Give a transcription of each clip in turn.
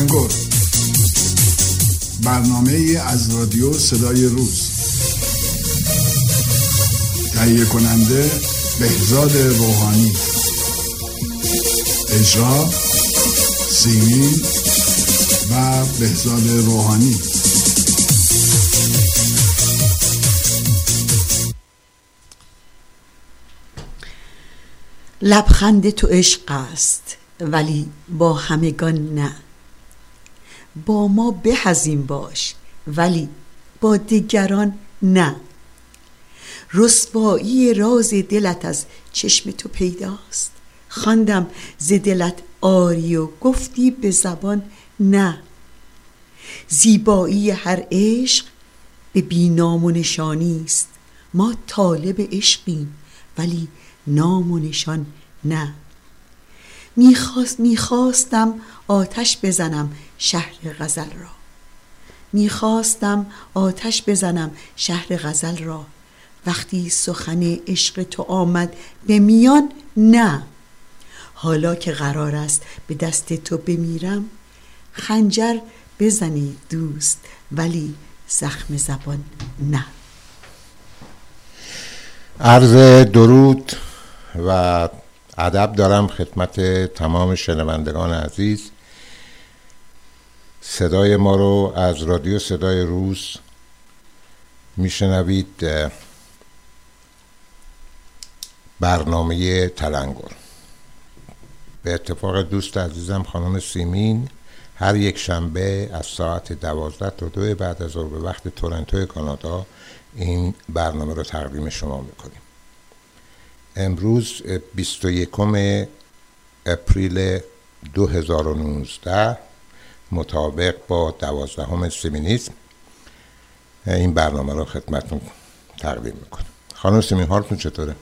تلنگر برنامه از رادیو صدای روز. تهیه کننده بهزاد روحانی. اجرا سیمین و بهزاد روحانی. لبخند تو عشق است ولی با همگان نه. با ما به از باش ولی با دیگران نه. رسوایی راز دلت از چشم تو پیداست. خواندم ز دلت آری و گفتی به زبان نه. زیبایی هر عشق به بینام و نشانی است. ما طالب عشقیم ولی نام و نشان نه. می‌خواست می‌خواستم آتش بزنم شهر غزل را. می‌خواستم آتش بزنم شهر غزل را. وقتی سخن عشق تو آمد به میان نه. حالا که قرار است به دست تو بمیرم خنجر بزنی دوست ولی زخم زبان نه. عرض درود و ادب دارم خدمت تمام شنوندگان عزیز. صدای ما رو از رادیو صدای روز میشنوید برنامه تلنگر به اتفاق دوست عزیزم خانم سیمین هر یک شنبه از ساعت دوازده تا دو بعد از ظهر به وقت تورنتو کانادا این برنامه رو تقدیم شما می‌کنیم. امروز 21 اپریل 2019 مطابق با دوازدهم سمینیزم این برنامه رو خدمتون تقدیم می‌کنم. خانم سیمین حالتون چطوره؟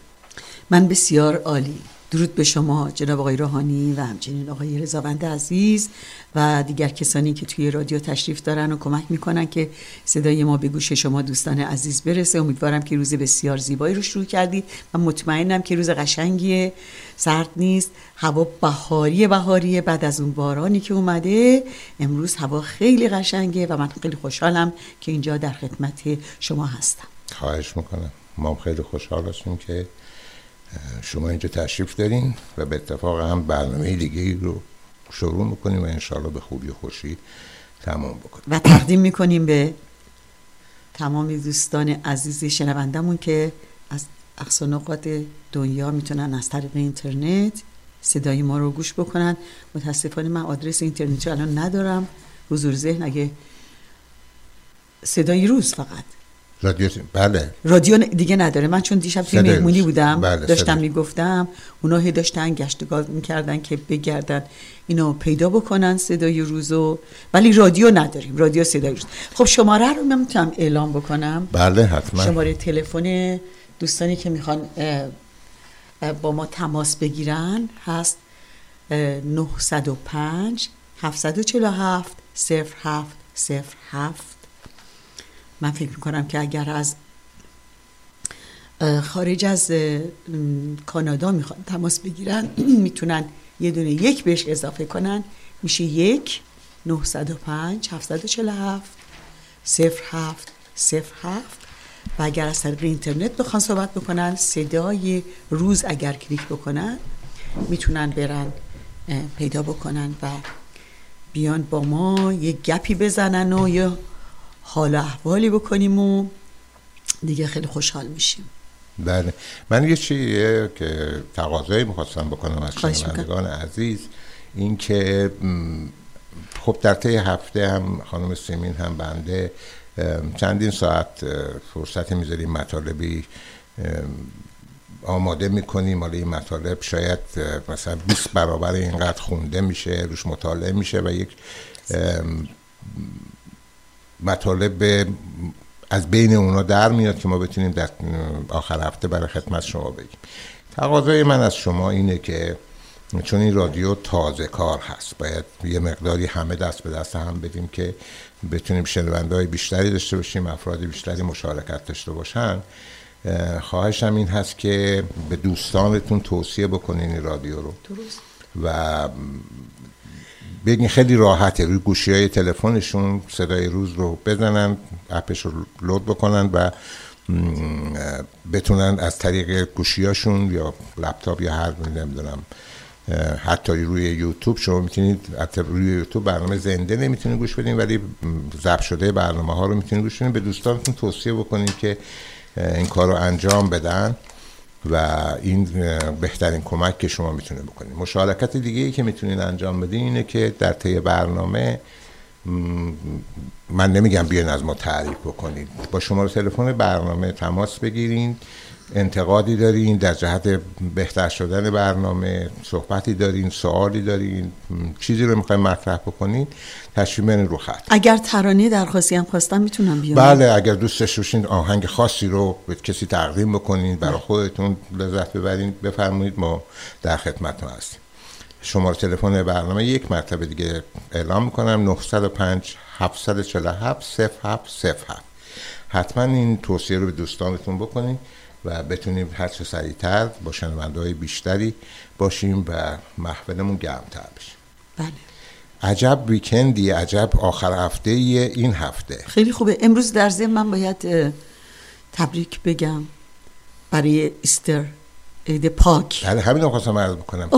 من بسیار عالی. درود به شما جناب آقای روحانی و همچنین آقای رضاوند عزیز و دیگر کسانی که توی رادیو تشریف دارن و کمک می‌کنن که صدای ما به گوش شما دوستان عزیز برسه. امیدوارم که روز بسیار زیبایی رو شروع کردید و مطمئنم که روز قشنگی سرد نیست. هوا بهاری بهاری بعد از اون بارانی که اومده. امروز هوا خیلی قشنگه و من خیلی خوشحالم که اینجا در خدمت شما هستم. خواهش می‌کنم. ما خیلی خوشحال هستیم که شما اینجا تشریف دارین و به اتفاق هم برنامه دیگه رو شروع می‌کنیم و انشاءالله به خوبی و خوشی تمام بکنیم. و تقدیم می‌کنیم به تمام دوستان عزیز شنوندمون که از اقصانقات دنیا می‌تونن از طریق اینترنت صدای ما رو گوش بکنن. متاسفانه من آدرس اینترنتی الان ندارم. حضور ذهن اگه صدای روز فقط. رادیو بله. رادیو دیگه نداره. من چون دیشب توی مهمونی بودم بله داشتم می‌گفتم اونا هی داشتن گشتگاه می‌کردن که بگردن اینو پیدا بکنن صدای روزو ولی رادیو نداریم رادیو صدای روز. خب شماره رو من می‌تونم اعلام بکنم. بله حتما. شماره تلفن دوستانی که می‌خوان با ما تماس بگیرن هست 905 747 07 07 من فکر می‌کنم که اگر از خارج از کانادا می‌خوان تماس بگیرن می‌تونن یه دونه یک بهش اضافه کنن. میشه یک 905 747 07 07 و اگر از طریق اینترنت بخوان صحبت بکنن صدای روز اگر کلیک بکنن می‌تونن برن پیدا بکنن و بیان با ما یه گپی بزنن و یه حال احوالی بکنیم و دیگه خیلی خوشحال میشیم. بله. من یه چیه که تقاضایی می‌خواستم بکنم از شنوندگان عزیز این که خب در طی هفته هم خانم سیمین هم بنده چندین ساعت فرصت می‌ذاریم مطالبی آماده می‌کنیم. حالا این مطالب شاید مثلا 20 برابر اینقدر خونده میشه روش مطالعه میشه و یک مطالب از بین اونا در میاد که ما بتونیم در آخر هفته برای خدمت شما بگیم. تقاضای من از شما اینه که چون این رادیو تازه کار هست باید یه مقداری همه دست به دست هم بدیم که بتونیم شنونده های بیشتری داشته باشیم افراد بیشتری مشارکت داشته باشن. خواهشم این هست که به دوستانتون توصیه بکنین این رادیو رو. درست. و بگین خیلی راحته. روی گوشی های تلفنشون صدای روز رو بزنن اپش رو لود بکنن و بتونن از طریق گوشیاشون یا لپتاپ یا هر نمی‌دونم حتی روی یوتیوب شما می‌تونید حتی روی یوتیوب برنامه زنده نمی‌تونید گوش بدین ولی ضبط شده برنامه ها رو می‌تونید گوش بدین. به دوستانتون توصیه بکنید که این کار رو انجام بدن. و این بهترین کمک که شما می‌تونه بکنید. مشارکت دیگه ای که می‌تونید انجام بدین اینه که در طی برنامه من نمیگم بیاین از ما تعریف بکنید. با شماره تلفن برنامه تماس بگیرید انتقادی دارین در جهت بهتر شدن برنامه صحبتی دارین سوالی دارین چیزی رو می‌خوایم مطرح بکنین تشریف رو خط. اگر ترانه درخواستی هم خواستم می‌تونم بیام. بله اگر دوست داشته آهنگ خاصی رو به کسی تقدیم بکنین برای. خودتون لذت ببرین بفرمایید ما در خدمتتون هستیم. شماره تلفن برنامه یک مرتبه دیگه اعلام می‌کنم 905 747 0707 حتما این توصیه رو به دوستانتون بکنید و بتونیم هر چه سریعتر با شنونده های بیشتری باشیم و محفلمون گرمتر بشه. بله. عجب ویکندی عجب آخر هفته این هفته. خیلی خوبه. امروز در ضمن من باید تبریک بگم برای ایستر عید پاک. بله همین رو خواستم عرض بکنم.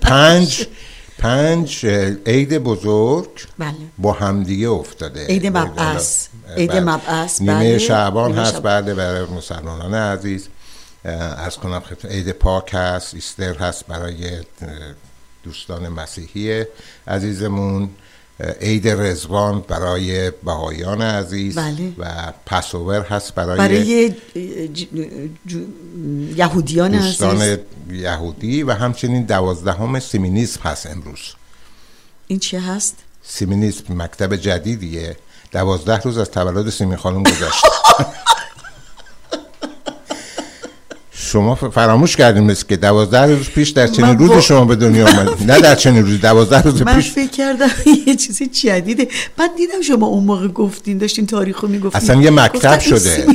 پنج. پنج عید بزرگ بله. با همدیگه افتاده عید مبعث عید بله. مبعث نیمه بله. شعبان هست بله برای مسلمانان عزیز از کنم عید پاک هست ایستر هست برای دوستان مسیحی عزیزمون عید رزوان برای بهایان عزیز بله. و پسوور هست برای, برای یهودیان دوستان یهودی و همچنین دوازدهم سیمینیسم هست امروز این چی هست؟ سیمینیسم مکتب جدیدیه دوازده روز از تولد سیمین خانم گذشت شما فراموش کردیم مثل که دوازده روز پیش در چنین روز شما به دنیا آمد نه در چنین روز دوازده روز من پیش. فکر کردم یه چیزی جدیده. بعد دیدم شما اون موقع گفتین داشتین تاریخ رو می‌گفتین. اصلا یه مکتب شده.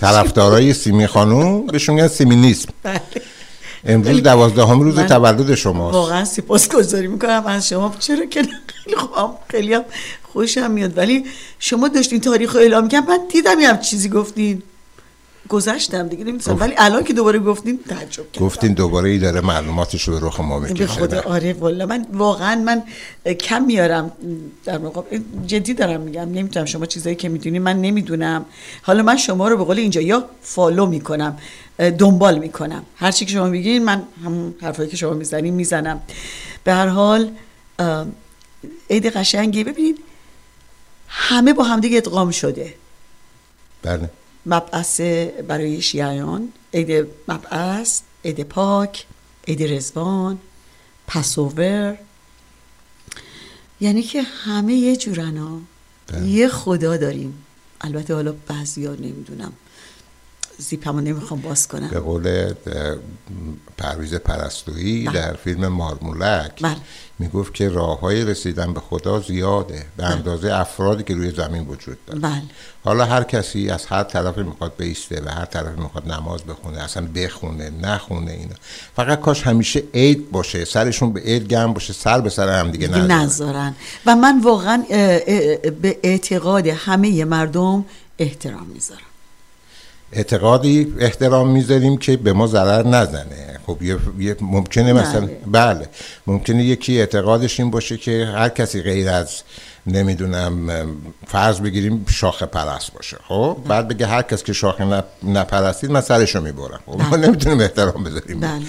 طرفدارای سیمی خانوم بهشون میگن سیمینیسم. بله. امروز دوازدهم روز تولد شما واقعا سپاسگزاری می‌کنم. از شما چرا که خیلی خوام خیلی هم خوشم میاد. ولی شما داشتین تاریخ رو اعلام کردن من دیدم یه چیزی گفتین. گذشتم دیگه نمی‌دونم ولی الان که دوباره گفتین تعجب کردم. گفتین دوباره ای داره معلوماتش رو به رخ ما می‌کشه. به خدا آره والا من واقعا من کم میارم در مقابل جدی دارم میگم نمی‌تونم شما چیزایی که می‌دونی من نمی‌دونم. حالا من شما رو به قول اینجا یا فالو می‌کنم دنبال می‌کنم. هر چی که شما میگین من همون حرفایی که شما می‌زنین می‌زنم. به هر حال عید قشنگی. ببینید همه با همدیگه ادغام شده. بله. مبعث برای شیعیان عید مبعث عید پاک عید رزوان پسوور یعنی که همه یه جورن ها بله. یه خدا داریم. البته حالا بعضی ها نمی‌دونم. زیپمو نمی‌خوام باز کنم به قول پرویز پرستویی بله. در فیلم مارمولک بله. می‌گفت که راه های رسیدن به خدا زیاده به بله. اندازه افرادی که روی زمین وجود داره بله. حالا هر کسی از هر طرف می‌خواد بیسته و هر طرف می‌خواد نماز بخونه اصلا بخونه نخونه اینا فقط کاش همیشه عید باشه سرشون به عید گرم باشه سر به سر هم دیگه نذارن و من واقعا به اعتقاد همه مردم احترام می‌ذارم اعتقادی احترام می‌ذاریم که به ما ضرر نزنه. خب یه, ممکنه مثلا بله. بله ممکنه یکی اعتقادش این باشه که هر کسی غیر از نمی‌دونم فرض بگیریم شاخه پرست باشه. خب. بعد بگه هر کس که شاخه نپرستید من سرشو می‌برم. خب؟ ما بله. نمی‌تونیم احترام بذاریم. بله.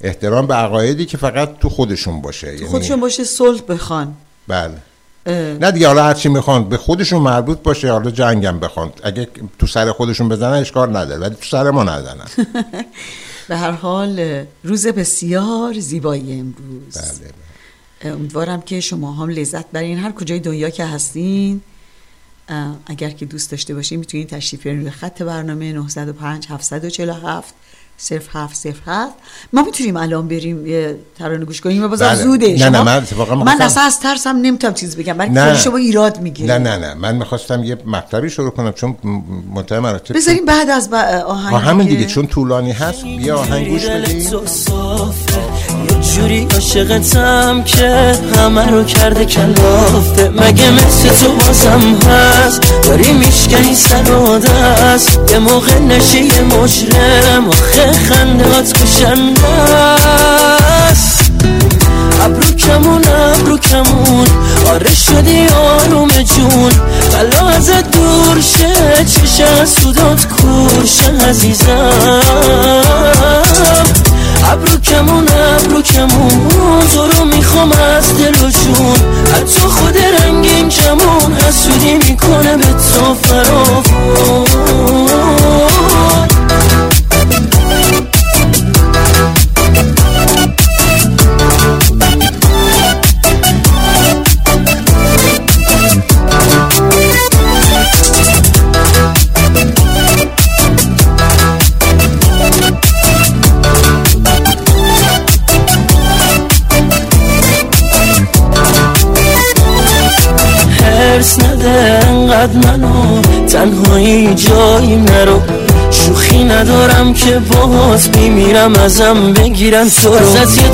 احترام به عقایدی که فقط تو خودشون باشه. تو یعنی خودشون باشه صلح بخوان. بله. نه دیگه حالا هرچی می‌خوان به خودشون مربوط باشه حالا جنگم بخوان. اگه تو سر خودشون بزنن اشکال نداره ولی تو سر ما نزنن به هر حال روز بسیار زیبایی امروز. بله امیدوارم که شما هم لذت برین. هر کجای دنیا که هستین اگر که دوست داشته باشین می‌تونین تشریف بیارین روی خط برنامه 905 747 صرف هفت صرف هفت. ما می‌تونیم الان بریم یه ترانه گوش کنیم بازم بله. زوده نه نه من اتفاقا من اصلا از ترسم نمی‌تونم چیز بگم. نه. شما ایراد می‌گیرید. نه نه نه. من می‌خواستم یه مطلبی شروع کنم چون منتهی مراتب بذاریم بعد از با آهنگ همین دیگه چون طولانی هست بیا آهنگ گوش بدیم. جوری عاشقتم که همه رو کرده کلافه. مگه مثل تو بازم هست؟ داری میشکنی سر و دست. یه موقع نشی یه مجرم. آخه خندهات کشنده است ابرو کمون ابرو کمون. آره شدی آروم جون. بلا ازت دور شه چشه سودات کورشه عزیزم. ابرو کمون ابرو کمون. تو رو می‌خوام از دل و جون. حتی خود رنگین کمون. حسودی می‌کنه به تو فراغون هرس نده انقدر منو تنهایی جایی نرو. شوخی ندارم که باز بیمیرم ازم بگیرن تو رو. ازت یه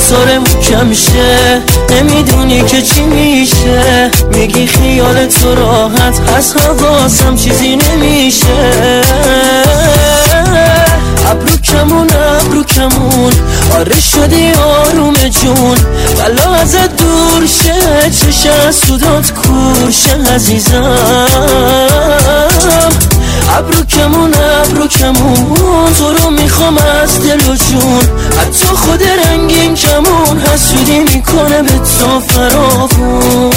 کم شه نمی‌دونی که چی میشه. میگی خیال تو راحت از حواسم چیزی نمیشه. ابرو کمون ابرو کمون آره شدی آروم جون. بلا ازت دور شه چشه سودات کورشه عزیزم. ابرو کمون ابرو کمون تو رو می‌خوام از دل و جون. حتی خود رنگین کمون حسودی می‌کنه به تو فراغون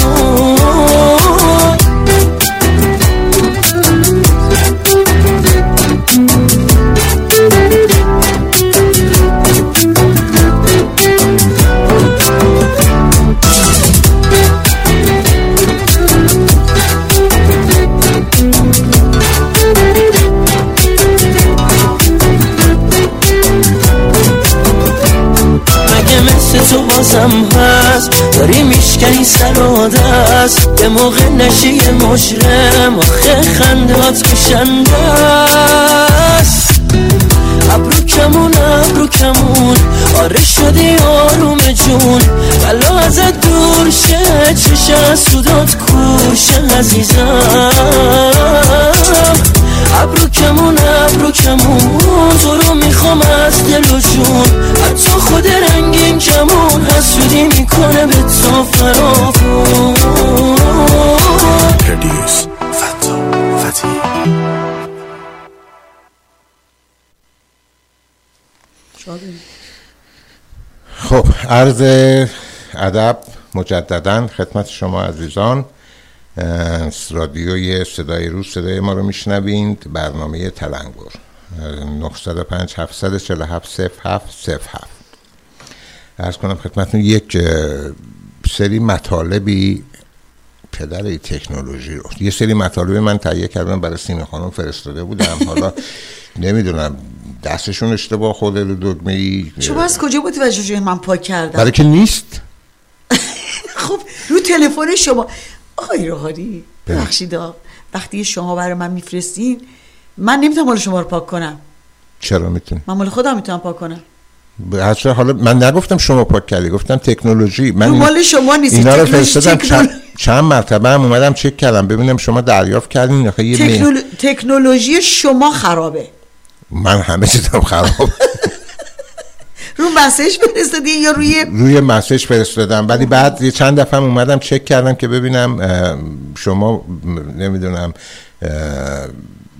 سر و دست. به موقع نشی یه مجرم آخه خندهات کشنده است ابرو کمون ابرو کمون. آره شدی آروم جون. بلا ازت دور شه چشه سودات کورشه عزیزم. ابرو کمون ابرو کمون تو رو می‌خوام از دل و جون. حتی خود رنگین کمون حسودی می‌کنه به تو فتی خب عرض ادب مجددا خدمت شما عزیزان. رادیوی صدای روز صدای ما رو میشنوید. برنامه تلنگر 905 747 0707 ارز کنم خدمتون یک سری مطالبی پدر تکنولوژی رو. یه سری مطالب من تهیه کردم برای سیمه خانم فرستاده بودم. حالا نمی‌دونم دستشون اشتباه خورده رو دگمه ای شما از کجا متوجه شدین من پاک کردم برای که نیست. خب رو تلفن شما. آقای روحانی بله. ببخشید. وقتی شما برای من میفرستین من نمی‌تونم مال شما رو پاک کنم. چرا می‌تونی؟ من مال خودم می‌تونم پاک کنم. حتی حالا من نگفتم شما پاک کردی گفتم تکنولوژی. من مال شما نیست اینا رو فرستادم چند, چند مرتبه هم اومدم چک کردم ببینم شما دریافت کردین تکنولو... تکنولوژی شما خرابه. من همه چیزم خراب رو مسیج فرستادین یا روی روی مسیج فرستادم. ولی بعد یه چند دفعه هم اومدم چک کردم که ببینم شما نمی‌دونم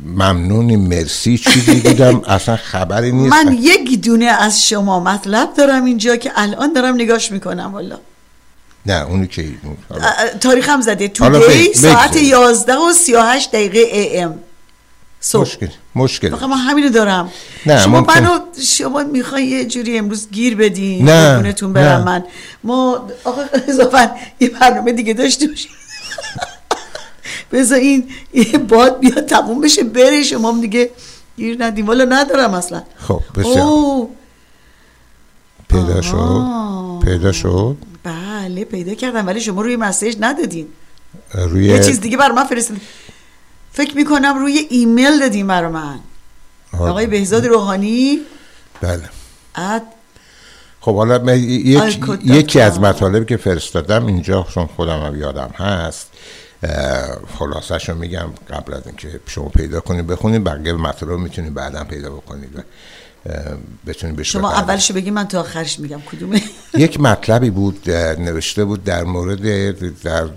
ممنونی مرسی چیزی بودم اصلا خبری نیست. من یک دونه از شما مطلب دارم اینجا که الان دارم نگاش می‌کنم والا نه اونی که. تاریخم زده. حالا تودی بگ- ساعت بگذاریم. 11 و 38 دقیقه ام صبح. مشکل مشکل فقط من همینو دارم. نه، شما ممکن- منو شما می‌خوای یه جوری امروز گیر بدین نه، برم نه. من. ما آقا اضافا یه برنامه دیگه داشته باشیم. بذار این یه باد بیاد تموم بشه بره. شما هم دیگه گیر ندیم والا ندارم اصلا. خب بسیار. پیدا شد. پیدا شد. بله پیدا کردم ولی شما روی مسیج ندادین. روی یه چیز دیگه بر من فرستادین. فکر می‌کنم روی ایمیل دادین برا من. آه، آقای بهزاد روحانی. بله. اد خب حالا یک یکی از کام. مطالبی که فرستادم اینجا چون خودم هم یادم هست خلاصش رو میگم قبل از اینکه شما پیدا کنید بخونید بقیه مطالب رو می‌تونید بعدا پیدا بکنید بتونید بهش شما. اولشو بگی من تا آخرش میگم کدومه یک مطلبی بود نوشته بود در مورد در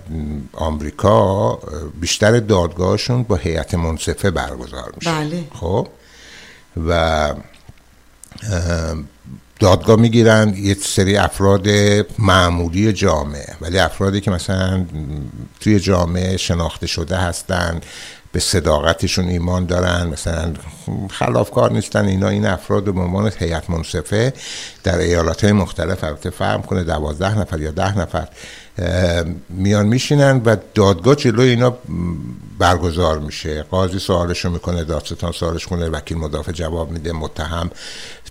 آمریکا بیشتر دادگاهشون با هیئت منصفه برگزار میشه بله. خب و اه، دادگاه می‌گیرن یه سری افراد معمولی جامعه ولی افرادی که مثلا توی جامعه شناخته شده هستن به صداقتشون ایمان دارن مثلا خلافکار نیستن اینا این افراد به عنوان هیئت منصفه در ایالات های مختلف البته فرم کنه دوازده نفر یا ده نفر میان میشینن و دادگاه جلوی اینا برگزار میشه. قاضی سوالش رو می‌کنه دادستان سوالش کنه وکیل مدافع جواب میده متهم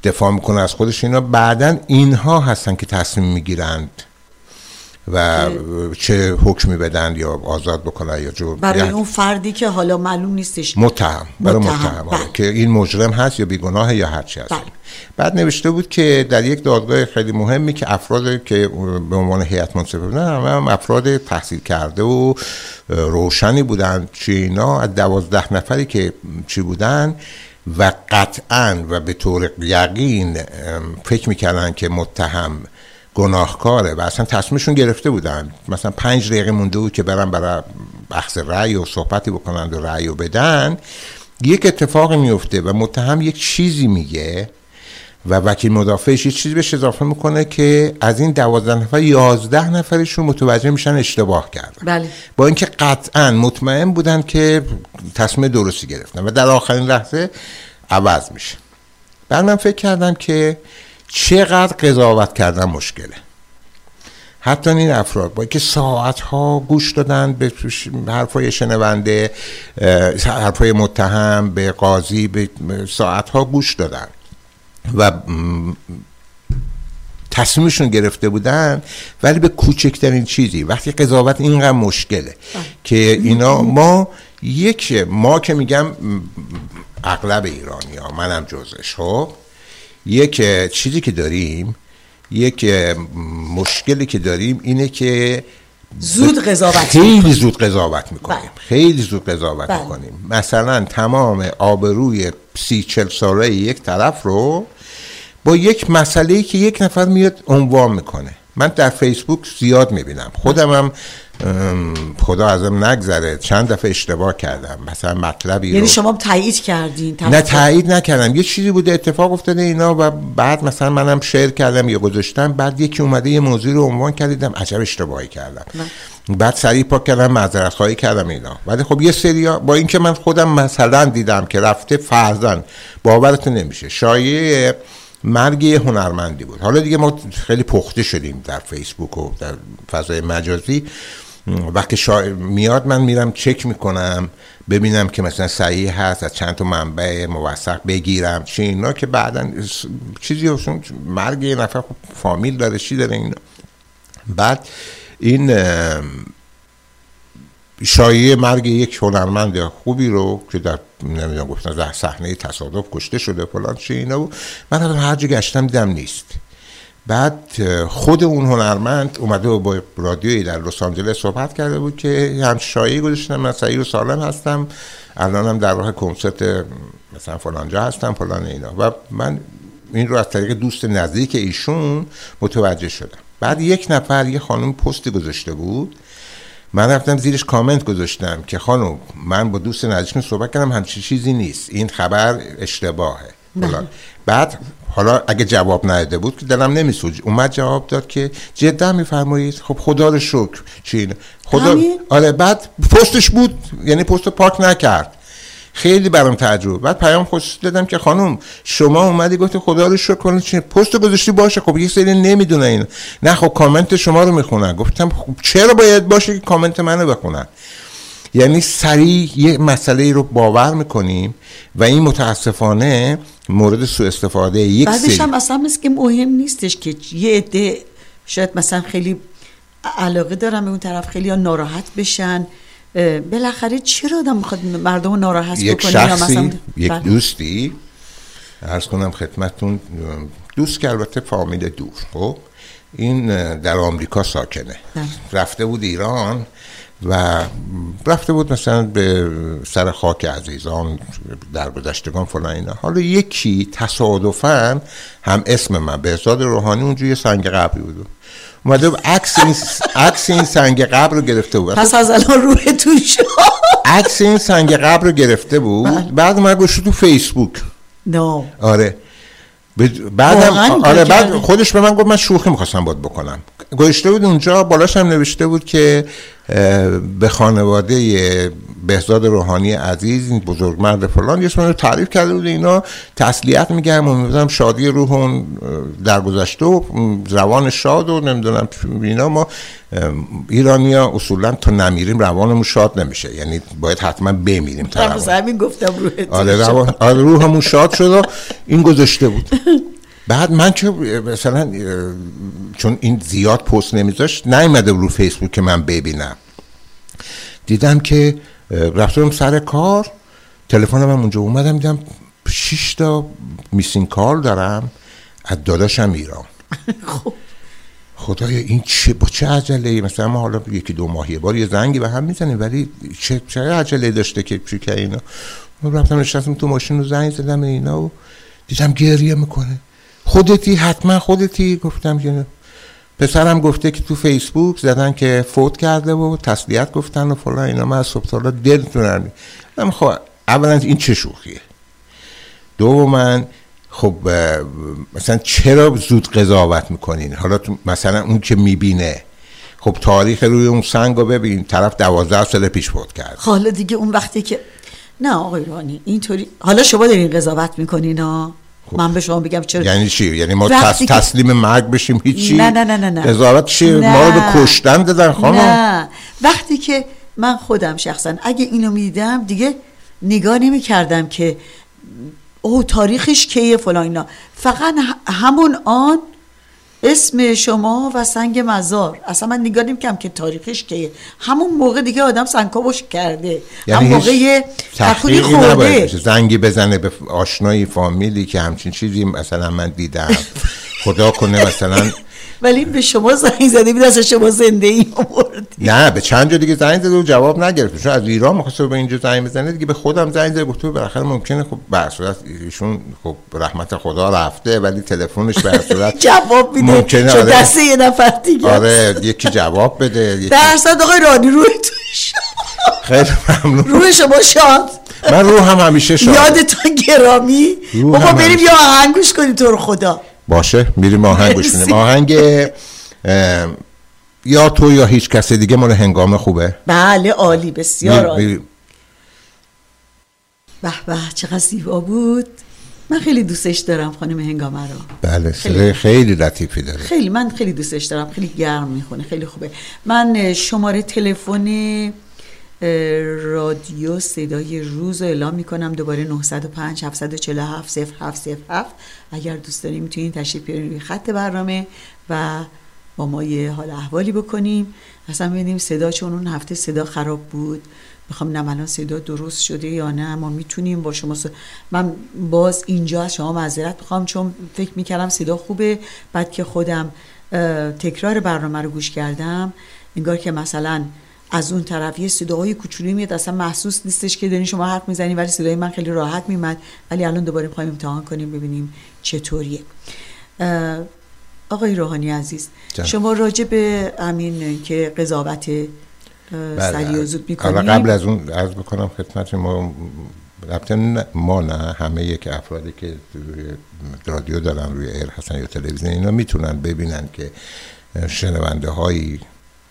دفاع می‌کنه از خودش اینا. بعدا اینها هستن که تصمیم می‌گیرند و چه حکمی بدن یا آزاد بکنن یا جور برای یعنی اون فردی که حالا معلوم نیستش متهم برای متهم، متهم, آره. بله. که این مجرم هست یا بیگناه یا هر چی هست بله. بعد نوشته بود که در یک دادگاه خیلی مهمی که افراد که به عنوان هیئت منصفه بودن هم افراد تحصیل کرده و روشنی بودن چی اینا از دوازده نفری که چی بودن و قطعا و به طور یقین فکر می‌کردن که متهم گناهکاره و اصلا تصمیمشون گرفته بودن. مثلا پنج دقیقه مونده بود که برن برای بحث رأی و صحبتی بکنند و رأی و بدن. یک اتفاق میفته و متهم یک چیزی میگه و وکیل مدافعش یه چیزی بهش اضافه می‌کنه که از این دوازده نفر یازده نفرشون متوجه میشن اشتباه کردن. بله. با اینکه قطعا مطمئن بودن که تصمیم درستی گرفتن و در آخرین لحظه عوض میشه. بعد من فکر کردم که چقدر قضاوت کردن مشکله. حتی این افراد با که ساعت ها گوش دادن به حرفای شنونده حرفای متهم به قاضی به ساعت ها گوش دادن و تصمیمشون گرفته بودن ولی به کوچکترین چیزی وقتی قضاوت اینقدر مشکله که اینا ما یک ما که میگم اغلب ایرانی ها منم جزش خب؟ یک چیزی که داریم یک مشکلی که داریم اینه که زود قضاوت خیلی زود قضاوت می‌کنیم. بله. خیلی زود قضاوت بله. می‌کنیم. مثلا تمام آبروی سی چل ساله یک طرف رو با یک مسئله که یک نفر میاد عنوان می‌کنه. من در فیسبوک زیاد می‌بینم. خودم هم خدا ازم نگذره. چند دفعه اشتباه کردم. مثلا مطلبی یعنی رو شما تایید کردین نه تایید نکردم. یه چیزی بوده اتفاق افتاده اینا و بعد مثلا منم شیر کردم یا گذاشتم. بعد یکی اومده یه موضوع رو عنوان کردیدم عجب اشتباهی کردم. بعد سریع پاک کردم معذرت خواهی کردم اینا. ولی خب یه سری با اینکه من خودم مثلا دیدم که رفته فرزن باورتون نمیشه. شایعه مرگ یه هنرمندی بود. حالا دیگه ما خیلی پخته شدیم در فیسبوک و در فضای مجازی. وقتی شا... میاد من میرم چک می‌کنم ببینم که مثلا صحیح هست از چند تا منبع موثق بگیرم چه اینا که بعدا چیزی هستون مرگ یه نفر خب فامیل داره چی داره اینا. بعد این شایعه مرگ یک هنرمند خوبی رو که در نمی‌دونم گفتن در صحنه تصادف کشته شده فلان چه اینا بود. من هر جا گشتم دیدم نیست. بعد خود اون هنرمند اومده و با رادیویی در لس آنجلس صحبت کرده بود که هم شایعه گذاشتم من سعی و سالم هستم الانم در راه کنسرت مثلا فلانجا هستم فلان اینا. و من این رو از طریق دوست نزدیک ایشون متوجه شدم. بعد یک نفر یه خانم پستی گذاشته بود. من رفتم زیرش کامنت گذاشتم که خانم من با دوست نزدیکم صحبت کردم همچین چیزی نیست. این خبر اشتباهه. فلان. بعد حالا اگه جواب نداده بود که دلم نمیسوج اومد جواب داد که جدا میفرمایید. خب خدا رو شکر. چی خدا همین؟ آره بعد پستش بود. یعنی پست پاک نکرد. خیلی برام تعجب بعد پیام خوش دادم که خانم شما اومدی گفتی خدا رو شکر. کنید چی پست گذاشتی باشه. خب یه سری نمی‌دونه این نه خب کامنت شما رو می‌خونن. گفتم خب چرا باید باشه که کامنت منو بخونن؟ یعنی سریع یه مسئله رو باور می‌کنیم و این متاسفانه مورد سوء استفاده یک بعدش سری. هم اصلا مثل که مهم نیستش که یه عده شاید مثلا خیلی علاقه دارن به اون طرف خیلی ها ناراحت بشن. بالاخره چرا آدم می‌خواد مردم ناراحت یک بکنه یا شخصی مثلا یک بله. دوستی. ارز کنم خدمتون دوست که البته فامیل دور خب؟ این در آمریکا ساکنه. بله. رفته بود ایران. و رفته بود مثلا به سر خاک عزیزان در گذشتگان فلان اینا. حالا یکی تصادفا هم اسم من بهزاد روحانی اونجا یه سنگ قبری بود. اومده عکس این عکس این سنگ قبر رو گرفته بود. پس از الان روحتون شد عکس این سنگ قبر رو گرفته بود. بعد من گوشت تو فیسبوک. نه آره. بعدم آره بعد؟ خودش به من گفت من شوخی می‌خواستم باد بکنم. گذاشته بود اونجا بالاش هم نوشته بود که به خانواده بهزاد روحانی عزیز این بزرگمرد فلان یه رو تعریف کرده بود اینا. تسلیت میگم و میبودم شادی روح اون در گذشته و روان شاد و نمی‌دونم اینا. ما ایرانی ها اصولا تا نمیریم روانمون شاد نمیشه. یعنی باید حتما بمیریم تا همین گفتم روحتون آره. روان آره روحمون شاد شد و این گذاشته بود. بعد من که مثلا چون این زیاد پست نمیذاشت نیومده رو فیسبوک که من ببینم. دیدم که رفتم سر کار تلفنم هم اونجا اومدم دیدم شش تا میسین کار دارم از داداشم ایران. خب. خدایا این چه با چه عجله؟ مثلا ما حالا یکی دو ماه یه بار یه زنگی به هم می‌زنیم ولی چه چه عجله داشته که چی که اینا؟ من رفتم نشستم تو ماشین رو زنگ زدم اینا و دیدم گریه می‌کنه. خودتی حتما خودتی گفتم که. پسرم گفته که تو فیسبوک زدن که فوت کرده و تسلیت گفتن و فلان اینا. من از صبح تا دلتون من خب اولا این چه شوخیه. دوما خب مثلا چرا زود قضاوت می‌کنین؟ حالا تو مثلا اون که می‌بینه. خب تاریخ روی اون سنگ رو ببین. طرف دوازده سال پیش فوت کرد. حالا دیگه اون وقتی که نه آقای رانی اینطوری حالا شما دارین قضاوت می‌کنین ها؟ من به شما بگم چرا یعنی چی؟ یعنی ما تس... که- تسلیم مرگ بشیم هیچی؟ نه نه نه نه نه. قضاوت نه. ما رو به کشتن دادن خانم. نه. وقتی که من خودم شخصا اگه اینو می‌دیدم دیگه نگاه نمی کردم که او تاریخش کیه فلان اینا. فقط همون آن اسم شما و سنگ مزار. اصلا من نگاه نمی‌کنم که تاریخش کیه. همون موقع دیگه آدم سنگکاوش کرده. هم هیچ موقع نباید خورده. زنگی بزنه به آشنایی فامیلی که همچین چیزی مثلا من دیدم. خدا کنه مثلا ولی به شما زنگ زده بود از شما زنده ای آوردی. نه به چند جا دیگه زنگ زده و جواب نگرفت چون از ایران می‌خواسته به اینجا زنگ بزنه دیگه به خودم زنگ زده. گفت بالاخره ممکنه خب به صورت ایشون خب رحمت خدا رفته ولی تلفنش به صورت جواب میده. ممکنه آره. دست یه نفر دیگه آره یکی جواب بده یکی در صد آقای روحتون شاد خیلی ممنون. روح شما شاد. من رو هم همیشه شاد. یادتان گرامی. روح بابا بریم. یا آهنگ گوش کنیم تو رو خدا. باشه میریم آهنگ گوش. میدیم. آهنگ یا تو یا هیچ کس دیگه مال هنگام خوبه. بله عالی بسیار عالی. به به چقدر زیبا بود. من خیلی دوستش دارم خانم هنگامه رو. بله خیلی. خیلی لطیفی داره. خیلی من خیلی دوستش دارم. خیلی گرم می‌خونه خیلی خوبه. من شماره تلفن رادیو صدای روز رو اعلام می‌کنم. دوباره 905 747 0707 اگر دوست داریم می‌تونید تشریف بیارین روی خط برنامه و با ما یه حال احوالی بکنیم. اصلا ببینیم صدا چون اون هفته صدا خراب بود. می‌خوام نه الان صدا درست شده یا نه ما می‌تونیم با شما س- من باز اینجا از شما معذرت می‌خوام چون فکر می‌کردم صدا خوبه. بعد که خودم تکرار برنامه رو گوش کردم انگار که مثلا از اون طرف یه صداهای کوچولی میاد اصلا محسوس نیستش که دارین شما حرف می‌زنین ولی صدای من خیلی راحت میمد ولی الان دوباره می‌خوایم امتحان کنیم ببینیم چطوریه آقای روحانی عزیز جان. شما راجع به همین که قضاوت بله. سریع و زود می‌کنیم قبل از اون عرض بکنم خدمت ما البته نه- ما نه همه یک افرادی که رادیو دارن روی ایر هستن یا تلویزیون اینا می‌تونن ببینن که شنونده هایی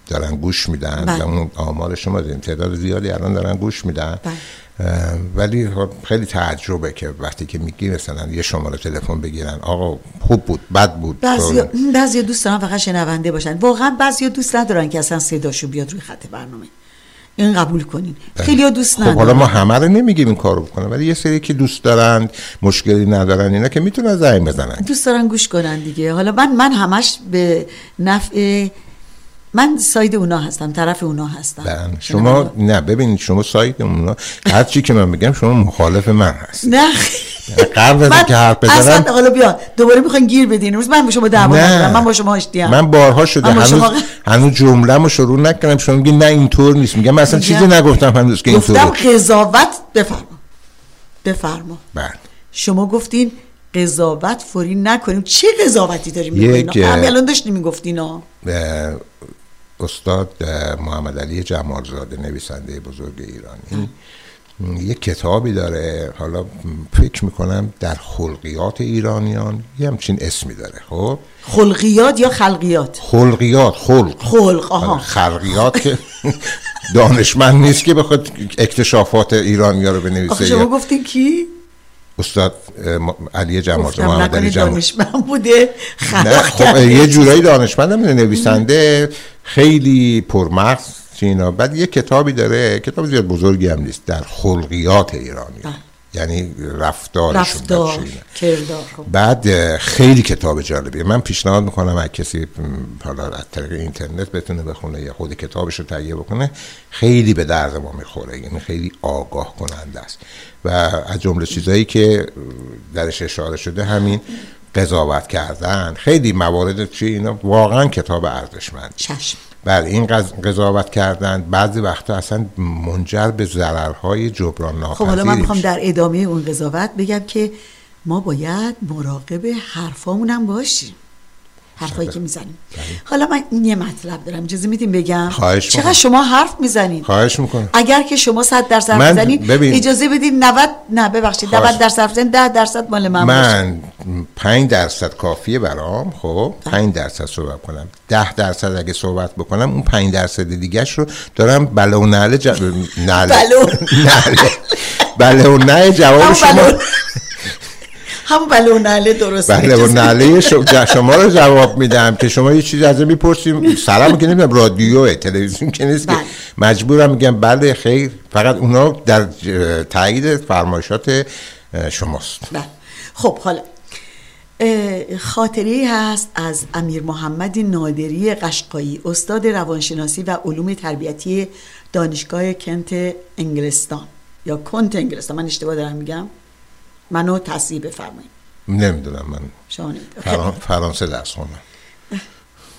دارن گوش میدن بله. و اون آمار شما داریم. تعداد زیادی الان دارن گوش میدن. بله. ولی خب خیلی تعجبه که وقتی که میگی مثلا یه شماره تلفن بگیرن آقا خوب بود بد بود بعضی بعضی دوست دارن فقط شنونده باشن. واقعا بعضی دوست ندارن که اصلا صداشو بیاد روی خط برنامه. این قبول کنین. خیلی دوست خب ندارن. حالا ما همه رو نمیگیم این کارو بکنن ولی یه سری که دوست دارن مشکلی ندارن اینا که می‌تونن زنگ بزنن. دوست دارن گوش کنن دیگه. حالا من من همش به نفع من ساید اونا هستم طرف اونا هستم. بله. شما نه ببینید شما سایت اونا هر چی که من بگم شما مخالف من هست نه. قبل از اینکه حرف اصلا بزنم حالا بیا دوباره می‌خواین گیر بدین. روز من با شما دعوا. ندارم من با شما آشتی ام. من بارها شده من با هنوز شما- هنوز جمله شروع نکردم. شما میگی نه اینطور نیست. میگم من اصلا میگم- چیزی نگفتم هنوز که گفتم اینطوره قضاوت بفرما. بفرما. بله. شما گفتین قضاوت فوری نکنیم. چه قضاوتی داریم یک- می‌کنین همین الان داشتیم می‌گفتین استاد محمد علی جمالزاده نویسنده بزرگ ایرانی. یک کتابی داره حالا فکر می‌کنم در خلقیات ایرانیان یه همچین اسمی داره خب؟ خلقیات یا خلقیات؟ خلقیات خلق. خلق آها. آره، خلقیات که دانشمند نیست که بخواد اکتشافات ایرانیا رو آخه بنویسه شما یا گفتین کی؟ استاد علی گفتم محمد علی دانشمند بوده نه خب. یه جورایی دانشمندم نویسنده خیلی پرمغز اینا بعد یه کتابی داره کتاب زیاد بزرگی هم نیست در خلقیات ایرانی بله. یعنی رفتارشون رفتار. کردار خب. بعد خیلی کتاب جالبیه. من پیشنهاد می‌کنم اگه کسی حالا از طریق اینترنت بتونه بخونه یا خود کتابش رو تهیه بکنه خیلی به درد ما می‌خوره. یعنی خیلی آگاه کننده است. و از جمله چیزهایی که درش اشاره شده همین قضاوت کردن. خیلی موارد چی اینا واقعا کتاب ارزشمند. چشم. بله این قض- قضاوت کردن بعضی وقتا اصلا منجر به ضررهای جبران خب ناپذیری حالا من می‌خوام. در ادامه اون قضاوت بگم که ما باید مراقب حرفامون هم باشیم حرفایی که می‌زنیم. حالا من یه مطلب دارم. اجازه میدیم بگم؟ خواهش چقدر. شما حرف می‌زنید خواهش می‌کنم. اگر که شما 100 درصد حرف می‌زنید ببین. اجازه بدید 90 نه ببخشید 90 خواهش. درصد حرف بزنید 10 درصد مال من, من پنج درصد کافیه برام. خب پنج درصد صحبت کنم. ده درصد اگه صحبت بکنم اون پنج درصد دیگهش رو دارم بله و نله ج... نله. بله و- نله. بله نه جواب شما بله و- همون بله و نله درست بله و نله شما رو جواب میدم که شما یه چیزی از می‌پرسیم. سلام که نمی‌دونم رادیو تلویزیون که نیست که بله. مجبورم میگم بله خیر. فقط اونا در تایید فرمایشات شماست. بله. خب حالا خاطری هست از امیر محمد نادری قشقایی استاد روانشناسی و علوم تربیتی دانشگاه کنت انگلستان. یا کنت انگلستان من اشتباه دارم میگم؟ منو تصحیح بفرمایید. نمی‌دونم من شما. فران... فرانسه درس خوندم.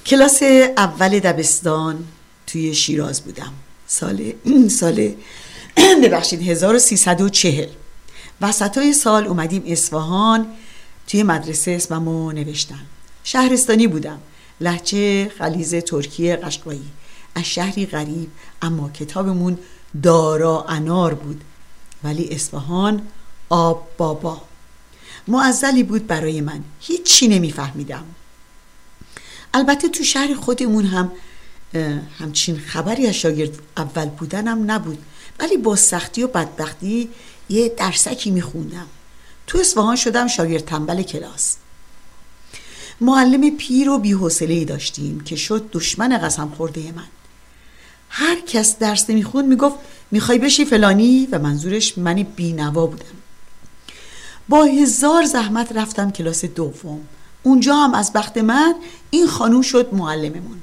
کلاس اول دبستان توی شیراز بودم. سال سال ببخشید 1340 وسط های سال اومدیم اصفهان توی مدرسه اسممو نوشتم شهرستانی بودم. لحچه غلیز ترکیه قشقایی. از شهری غریب اما کتابمون دارا انار بود. ولی اصفهان آب بابا. معزلی بود برای من. هیچی نمیفهمیدم. البته تو شهر خودمون هم همچین خبری از شاگرد اول بودنم نبود. ولی با سختی و بدبختی یه درسکی میخوندم. تو اصفهان شدم شاگرد تنبل کلاس. معلم پیر و بی‌حوصله‌ای داشتیم که شد دشمن قسم خورده من. هر کس درس نمی‌خوند می‌گفت می‌خوای بشی فلانی و منظورش من بینوا بودم. با هزار زحمت رفتم کلاس دوم. اونجا هم از بخت من این خانوم شد معلممون.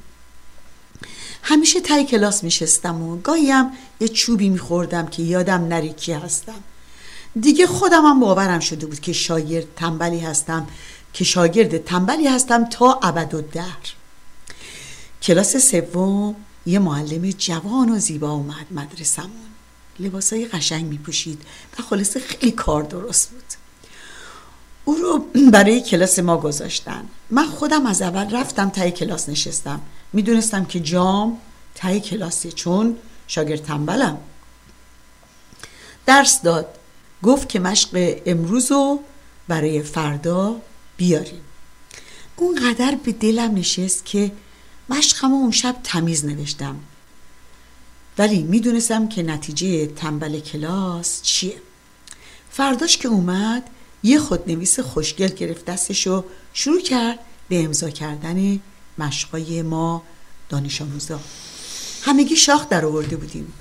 همیشه تای کلاس میشستم و گاهی یه چوبی میخوردم که یادم نره کی هستم. دیگه خودم هم باورم شده بود که شاگرد تنبلی هستم که شاگرد تنبلی هستم تا ابد و در کلاس سوم یه معلم جوان و زیبا اومد مدرسمون لباسای قشنگ میپوشید و خلاصه خیلی کار درست بود. او رو برای کلاس ما گذاشتن. من خودم از اول رفتم تای کلاس نشستم. می‌دونستم که جام تای کلاسه چون شاگرد تنبلم. درس داد. گفت که مشق امروز رو برای فردا بیاریم. اونقدر به دلم نشست که مشقم اون شب تمیز نوشتم. ولی می‌دونستم که نتیجه تنبل کلاس چیه. فرداش که اومد یه خودنویس خوشگل گرفت دستش و شروع کرد به امضا کردن مشقای ما دانش آموزا. همگی شاخ در آورده بودیم.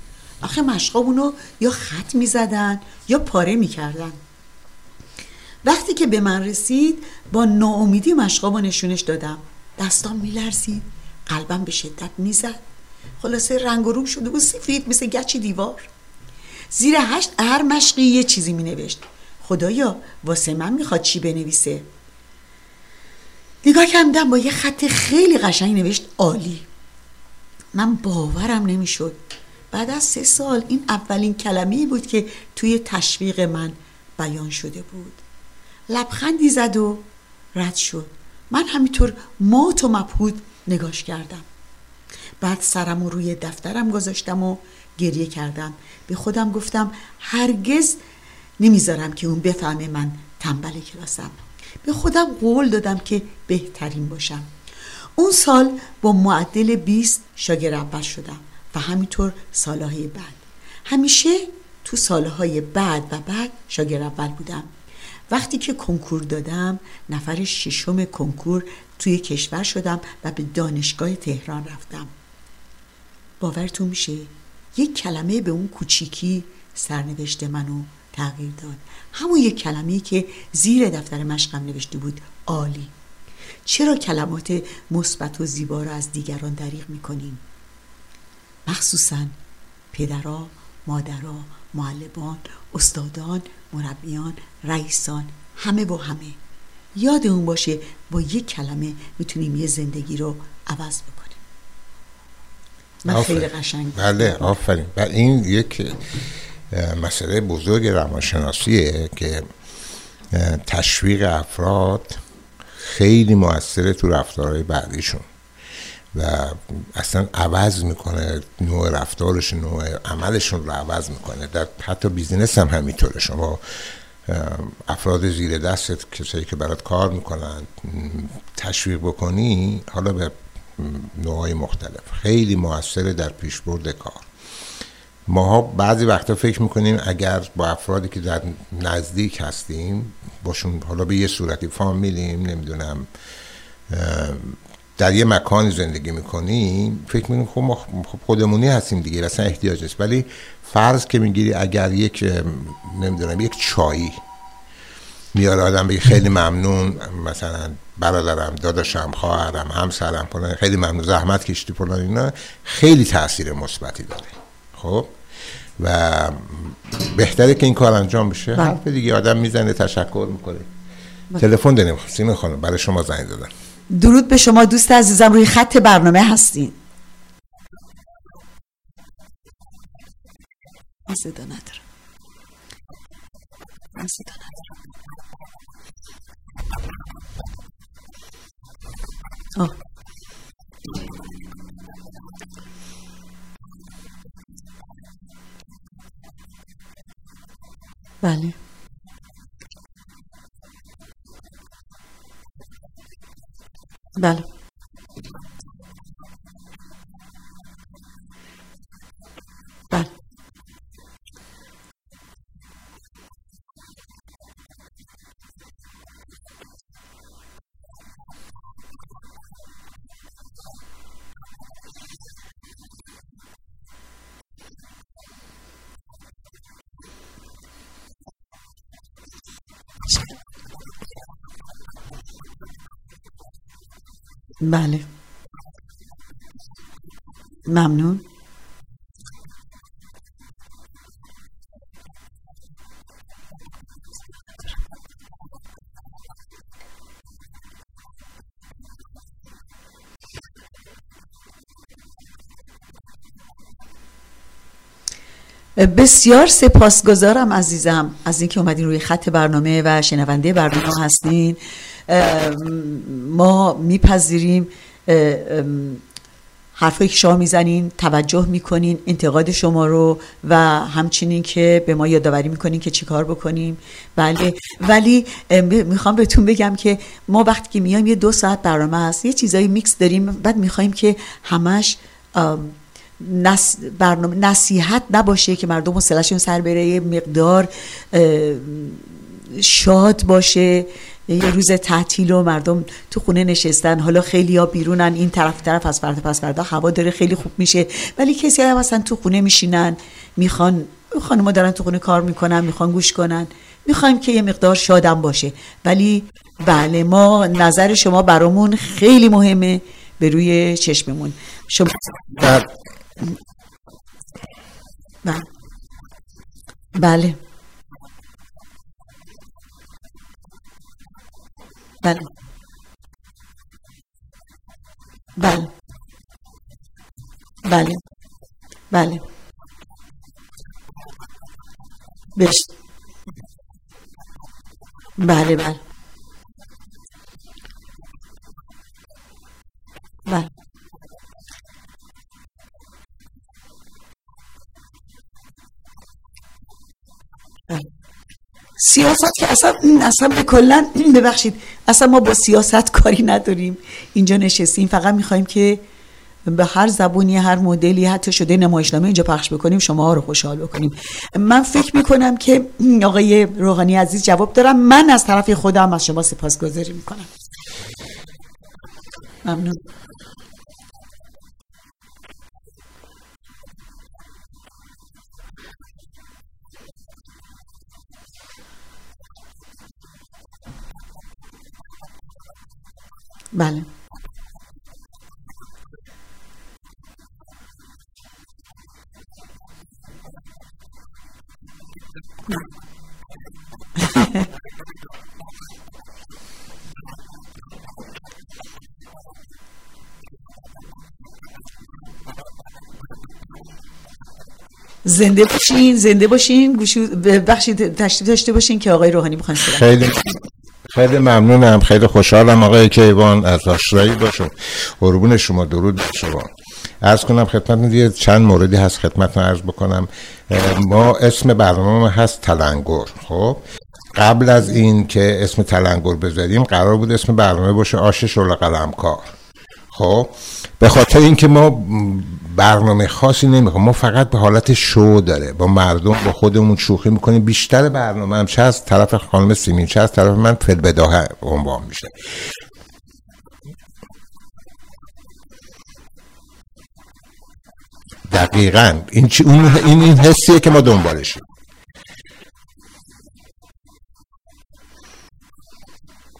آخه مشقامونو یا خط می‌زدن یا پاره می‌کردن. وقتی که به من رسید با ناامیدی مشقامو نشونش دادم. دستام میلرزید قلبم به شدت می‌زد. خلاصه رنگ و روم شده بود سفید مثل گچ دیوار. زیر هشت هر مشقی یه چیزی می نوشت خدایا واسه من می‌خواد چی بنویسه؟ نگاه کردم با یه خط خیلی قشنگ نوشت عالی. من باورم نمی‌شد. بعد از سه سال این اولین کلمه بود که توی تشویق من بیان شده بود. لبخندی زد و رد شد. من همینطور مات و مبهود نگاش کردم. بعد سرم رو روی دفترم گذاشتم و گریه کردم. به خودم گفتم هرگز نمی‌ذارم که اون بفهمه من تنبل کلاسم. به خودم قول دادم که بهترین باشم. اون سال با معدل 20 شاگرد اول شدم و همینطور سالهای بعد. همیشه تو سالهای بعد و بعد شاگرد اول بودم. وقتی که کنکور دادم نفر ششم کنکور توی کشور شدم و به دانشگاه تهران رفتم. باورتون میشه؟ یک کلمه به اون کوچیکی سرنوشت منو تغییر داد. همون یک کلمه که زیر دفتر مشقم نوشته بود عالی. چرا کلمات مثبت و زیبا را از دیگران دریغ می‌کنیم؟ مخصوصا پدرها مادرها معلمان استادان مربیان رئیسان همه با همه. یاد اون باشه با یک کلمه می‌تونیم یه زندگی رو عوض بکنیم. من خیلی قشنگ بله آفرین. و این یک مسئله بزرگ روانشناسیه که تشویق افراد خیلی موثره تو رفتارهای بعدیشون و اصلا عوض می‌کنه نوع رفتارش نوع عملشون رو عوض می‌کنه. در حتی بیزینس هم همینطوره. شما افراد زیر دستت کسایی که برات کار می‌کنن تشویق بکنی حالا به نوعهای مختلف. خیلی موثره در پیشبرد کار. ماها بعضی وقتا فکر می‌کنیم اگر با افرادی که در نزدیک هستیم باشون حالا به یه صورتی فامیلیم نمی‌دونم در یه مکانی زندگی می‌کنیم فکر می‌کنیم خب ما خب خودمونی هستیم دیگه اصلا احتیاج است ولی فرض که می‌گیری اگر یک نمی‌دونم یک چایی میاره آدم بگی خیلی ممنون مثلا برادرم داداشم خواهرم همسرم فلان خیلی ممنون زحمت کشتی فلان اینا خیلی تاثیر مثبتی داره. خب؟ و بهتره که این کار انجام بشه. بله. حرف دیگه آدم می‌زنه تشکر می‌کنه. تلفن داریم. سیمه خانم برای شما زنگ دادن درود به شما دوست عزیزم روی خط برنامه هستین. صدا ندارم. صدا ندارم. آه. بله بله بله. ممنون. بسیار سپاسگزارم عزیزم از اینکه اومدین روی خط برنامه و شنونده برنامه هستین. ما میپذیریم حرفایی که شما می‌زنین توجه می‌کنین انتقاد شما رو و همچنین که به ما یادآوری می‌کنین که چیکار بکنیم. بله. ولی می‌خوام بهتون بگم که ما وقتی که میایم یه دو ساعت برنامه هست یه چیزایی میکس داریم بعد می‌خوایم که همش نس برنامه نصیحت نباشه که مردم حوصله‌شون سر بره یه مقدار شاد باشه. یه روز تعطیل و مردم تو خونه نشستن. حالا خیلی ها بیرونن. این طرف طرف از فردا پس فردا هوا داره خیلی خوب میشه. ولی کسی هم اصلا تو خونه میشینن. می‌خوان خانم‌ها دارن تو خونه کار می‌کنن می‌خوان گوش کنن. می‌خوایم که یه مقدار شادم باشه. ولی بله ما نظر شما برامون خیلی مهمه. به روی چشممون. شما بله. بله. بله. بله. بله. بله. بش بله بله. بله. بله. سیاست که اصلا اصلا به کلا ببخشید. اصلا ما با سیاست کاری نداریم. اینجا نشستیم. فقط می‌خوایم که به هر زبونی هر مدلی حتی شده نمایشنامه اینجا پخش بکنیم شما ها رو خوشحال بکنیم. من فکر می‌کنم که آقای روحانی عزیز جواب دارم. من از طرف خودم از شما سپاسگزاری می‌کنم. ممنون. بله. زنده باشین زنده باشین گوشو ببخشید تشریف داشته باشین که آقای روحانی می‌خوان خیلی خیلی ممنونم خیلی خوشحالم آقای کیوان از آشنایی باشم قربون شما درود شما. عرض کنم خدمت یه چند موردی هست خدمت عرض بکنم. ما اسم برنامه هست تلنگر خب قبل از این که اسم تلنگر بذاریم قرار بود اسم برنامه باشه آش شل قلمکار خب به خاطر اینکه ما برنامه خاصی نمی‌خوام. ما فقط به حالت شو داره. با مردم با خودمون شوخی می‌کنیم. بیشتر برنامه هم چه از طرف خانم سیمین چه از طرف من فلبداه عنوان میشه. دقیقا. این, اون- این این حسیه که ما دنبالشیم.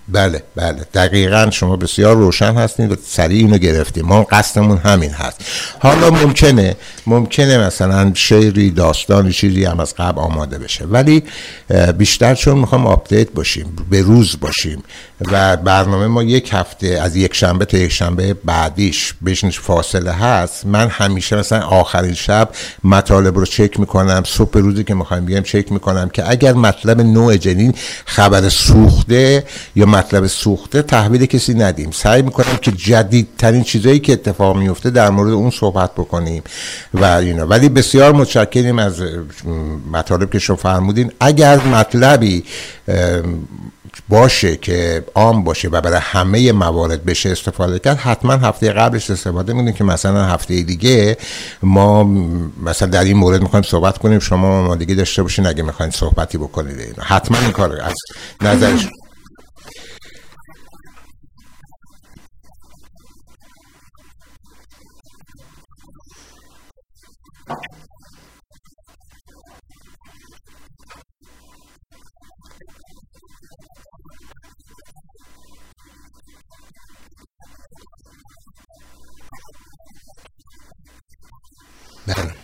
بله بله. دقیقا شما بسیار روشن هستید و سریع اینو گرفتیم. ما قصدمون همین هست. حالا ممکنه ممکنه مثلا شعری داستانی چیزی هم از قبل آماده بشه. ولی بیشتر چون می‌خوام آپدیت باشیم به روز باشیم و برنامه ما یک هفته از یک شنبه تا یک شنبه بعدیش بهش فاصله هست من همیشه مثلا آخرین شب مطالب رو چک می‌کنم صبح روزی که می‌خوایم بیایم چک می‌کنم که اگر مطلب نوع جنین خبر سوخته یا مطلب سوخته تحویل کسی ندیم. سعی می‌کنم که جدیدترین چیزایی که اتفاق میفته در مورد اون صحبت بکنیم. و اینا ولی بسیار متشکریم از مطالب که شما فرمودین. اگر مطلبی باشه که عام باشه و برای همه موارد بشه استفاده کرد حتما هفته قبلش استفاده می‌کنیم که مثلا هفته دیگه ما مثلا در این مورد می‌خوایم صحبت کنیم. شما آمادگی داشته باشین اگه می‌خواین صحبتی بکنید. حتما این کار از نظرش بله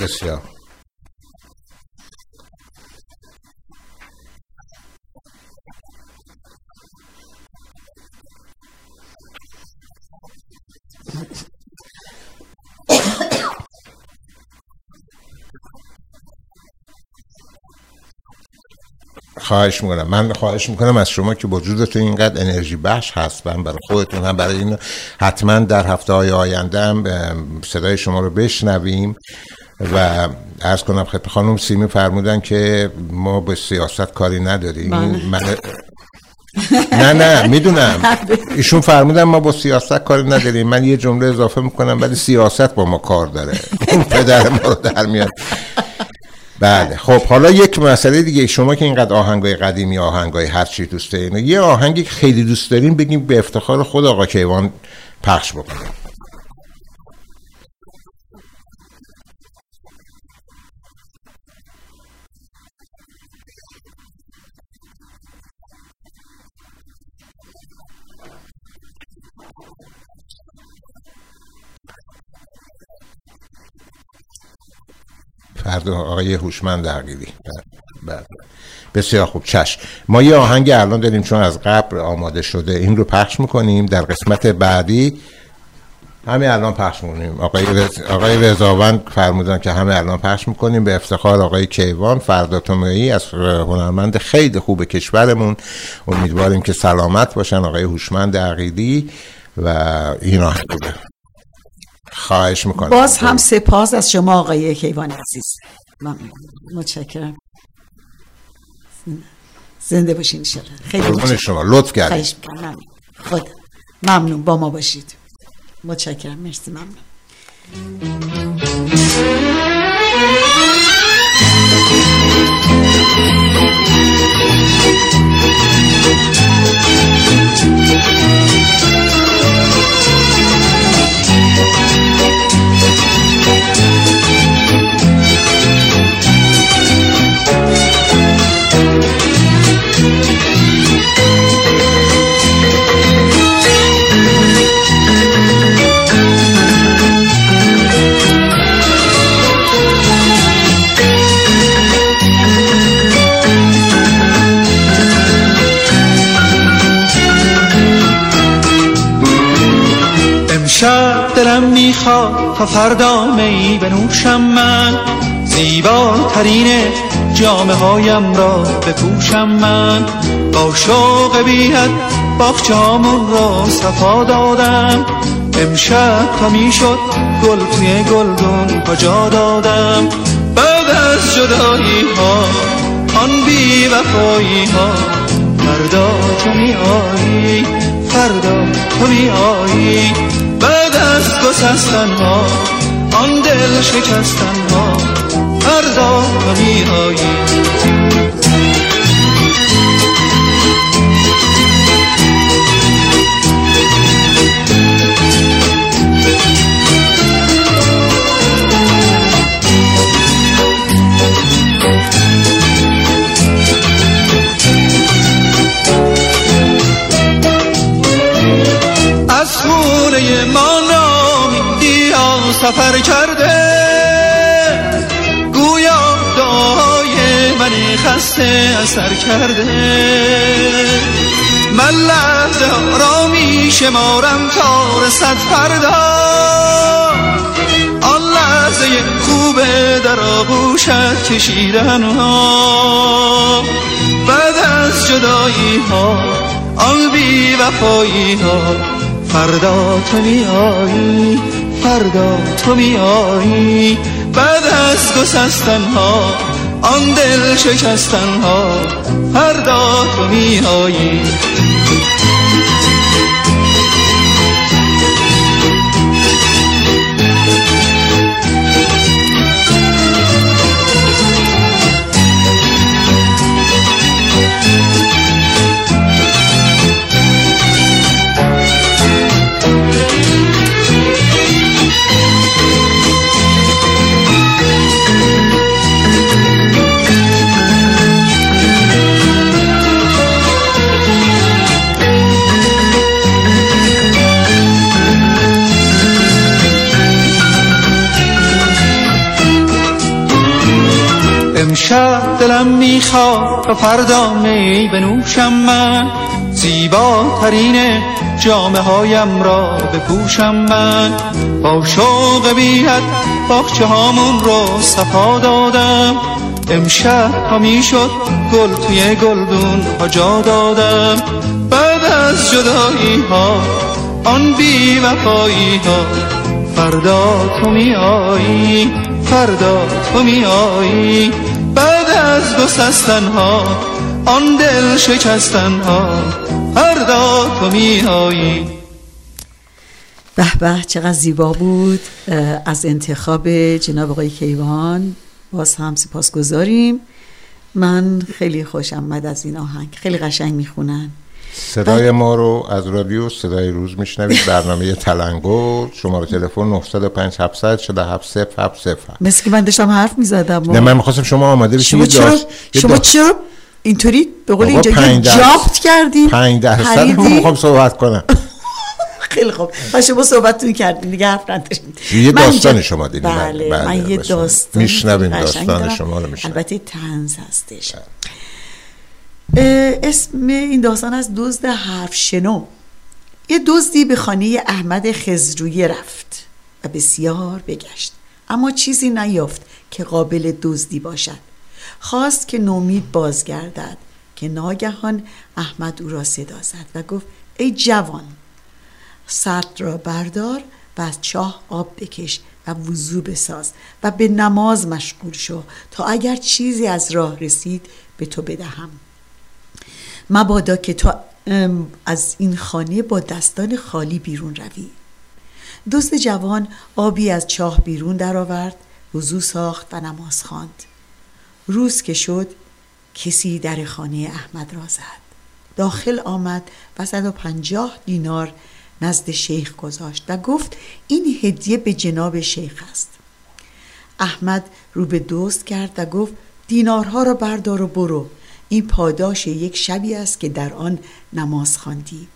بسیار خواهش می‌کنم. من خواهش می‌کنم از شما که وجودتون اینقدر انرژی بخش هستن برای خودتون هم برای این حتما در هفته های آینده هم صدای شما رو بشنویم. و ارز کنم خدمت خانم سیمی فرمودن که ما به سیاست کاری نداریم. بله. من نه نه می‌دونم. ایشون فرمودن ما با سیاست کاری نداریم. من یه جمله اضافه می‌کنم ولی سیاست با ما کار داره. اون پدر ما رو در میاد. بله. خب حالا یک مسئله دیگه. شما که اینقدر آهنگای قدیمی آهنگای هر چی دوست دارین یه آهنگی که خیلی دوست دارین بگیم به افتخار خود آقا کیوان پخش بکنیم فردا آقای هوشمند عقیلی بله. بسیار خوب. چشم ما یه آهنگ الان داریم چون از قبل آماده شده. این رو پخش می‌کنیم در قسمت بعدی. همه الان پخش می‌کنیم. آقای, رز... آقای رضاوند فرمودن که همه الان پخش می‌کنیم. به افتخار آقای کیوان فردا تومایی از هنرمند خیلی خوب کشورمون. امیدواریم که سلامت باشن آقای هوشمند عقیدی و این آهنگ خواهش می‌کنم. باز هم سپاس از شما آقای کیوان عزیز. متشکرم. زنده باشین انشالله خیلی. شما. لطف کردید خدا. ممنون. با ما باشید. متشکرم. مرسی. ممنون. دلم می‌خواد تا فردا می بنوشم من. زیباترین جامعه هایم را بپوشم من. با شوق بیاد باغچه‌هامون را صفا دادم. امشب تا می‌شد گل توی گلدون کجا دادم؟ بعد از جدایی ها آن بی وفایی ها فردا تو می آیی فردا تو می آیی بعد از گسستن ها آن دل شکستن ها فردا می آیی. سفر کرده. گویا دعای من خسته اثر کرده. من لحظه را می شمارم تا رسد فردا آن لحظه خوب در آغوشت کشیدن ها بعد از جدایی ها آن بی وفایی ها فردا تو می آیی فردا تو می آیی بعد از گسستن ها آن دل شکستن ها فردا تو می امشب دلم می‌خواد تا فردا می بنوشم من. زیباترین جامعه هایم را بپوشم من. با شوق بیاد باغچه هامون رو صفا دادم. امشب تا می‌شد گل توی گلدون ها جا دادم. بعد از جدایی ها آن بی وفایی ها فردا تو می آیی فردا تو می آیی بعد از گسستن ها آن دل شکستن ها فردا تو می آیی به به چقدر زیبا بود از انتخاب جناب آقای کیوان. باز هم سپاس گذاریم من خیلی خوشم آمد از این آهنگ. خیلی قشنگ می‌خونن. صدای ما رو از رادیو صدای روز میشنوید. برنامه تلنگور. شماره تلفن 905 700 47 070 مثل که من داشتم حرف می‌زدم نه من می‌خواستم شما آماده بشید شما یه چرا یه شما چرا اینطوری به قول اینجا یه جافت کردین پنج درصد خریدی؟ می‌خوام صحبت کنم. خیلی خوب. و شما صحبتتون کردین دیگه حرف نداریم. یه داستان شما دیدیم. بله, بله، من یه بسیار. داستان میشنویم داستان. شما رو. البته تنز هستش. اه، اسم این داستان از دزد حرف شنو. یه دزدی به خانه احمد خزرویه رفت و بسیار بگشت. اما چیزی نیافت که قابل دزدی باشد. خواست که نومید بازگردد که ناگهان احمد او را صدا زد و گفت ای جوان سرد را بردار و از چاه آب بکش و وضو بساز و به نماز مشغول شو تا اگر چیزی از راه رسید به تو بدهم. مبادا که تو از این خانه با دستان خالی بیرون روی. دوست جوان آبی از چاه بیرون درآورد وضو ساخت و نماز خواند. روز که شد کسی در خانه احمد را زد. داخل آمد و 150 دینار نزد شیخ گذاشت و گفت این هدیه به جناب شیخ است. احمد رو به دوست کرد و گفت دینارها را بردار و برو. این پاداش یک شبی است که در آن نماز خواندی.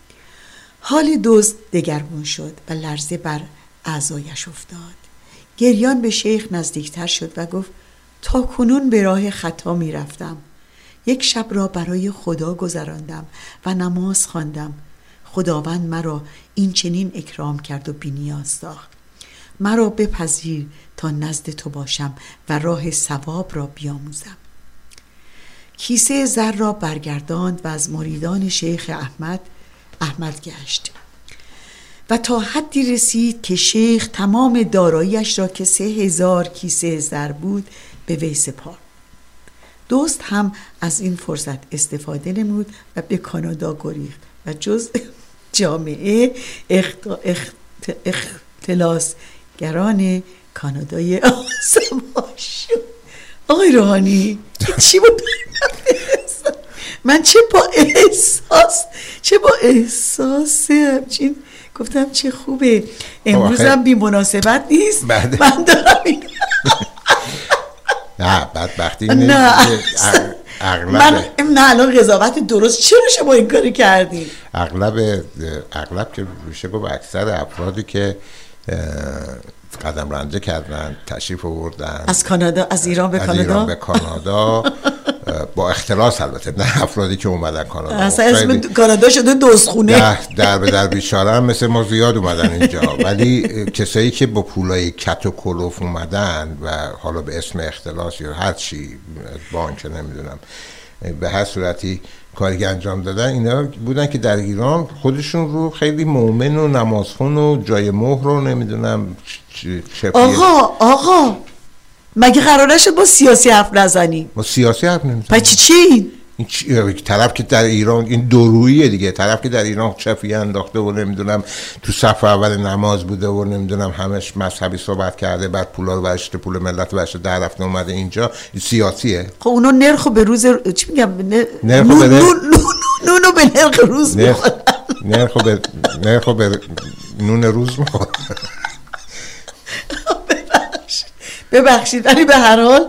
حال دوست دگرگون شد و لرزه بر اعضایش افتاد. گریان به شیخ نزدیکتر شد و گفت تا کنون به راه خطا می رفتم. یک شب را برای خدا گذراندم و نماز خواندم. خداوند مرا این چنین اکرام کرد و بینیاز ساخت. مرا بپذیر تا نزد تو باشم و راه ثواب را بیاموزم. کیسه زر را برگرداند و از مریدان شیخ احمد احمد گشت. و تا حدی رسید که شیخ تمام داراییش را که سه هزار کیسه زر بود به وی سپارد دوست هم از این فرصت استفاده نمود و به کانادا گریخت و جز جامعه اخت... اخت... اختلاسگران کانادای آسما شد آقای روحانی چی بود من چه با احساس چه با احساس همچین گفتم چه خوبه امروز آخه- هم بی مناسبت نیست بله. من دارم این نه بدبختی نه. اغلب من نه الان قضاوت درست چرا شما این کاری کردین اغلب اغلب که میشه گفت اکثر افرادی که قدم رنجه کردن تشریف آوردن. از کانادا از ایران به از ایران کانادا به کانادا. با اختلاس البته نه افرادی که اومدن کانادا. اصلا اسم کانادا شده دوزخونه در, در به در بیچاره هم مثل ما زیاد اومدن اینجا. ولی کسایی که با پولای کت و کلوف اومدن و حالا به اسم اختلاس یا هر چی بانک نمی‌دونم به هر صورتی کاری که انجام دادن اینا بودن که در ایران خودشون رو خیلی مؤمن و نمازخون و جای مهر رو نمی‌دونم چه آقا آقا مگه قرار نشد با سیاسی حرف نزنی با سیاسی حرف نمی‌زنن پس چی چی؟ این طرف که در ایران این دورویه دیگه. طرف که در ایران چفی انداخته و نمی‌دونم تو صف اول نماز بوده و نمی‌دونم همش مذهبی صحبت کرده بعد پولا رو برشته پول ملت برشته در رفته اومده اینجا. این سیاسیه. خب اونا نرخو به روز چی میگم؟ نرخو به نرخ- نون- نونو به نرخ روز نرخ می‌خورن. نرخ به نرخ به نون روز می‌خوره ببخشید. ولی به هر حال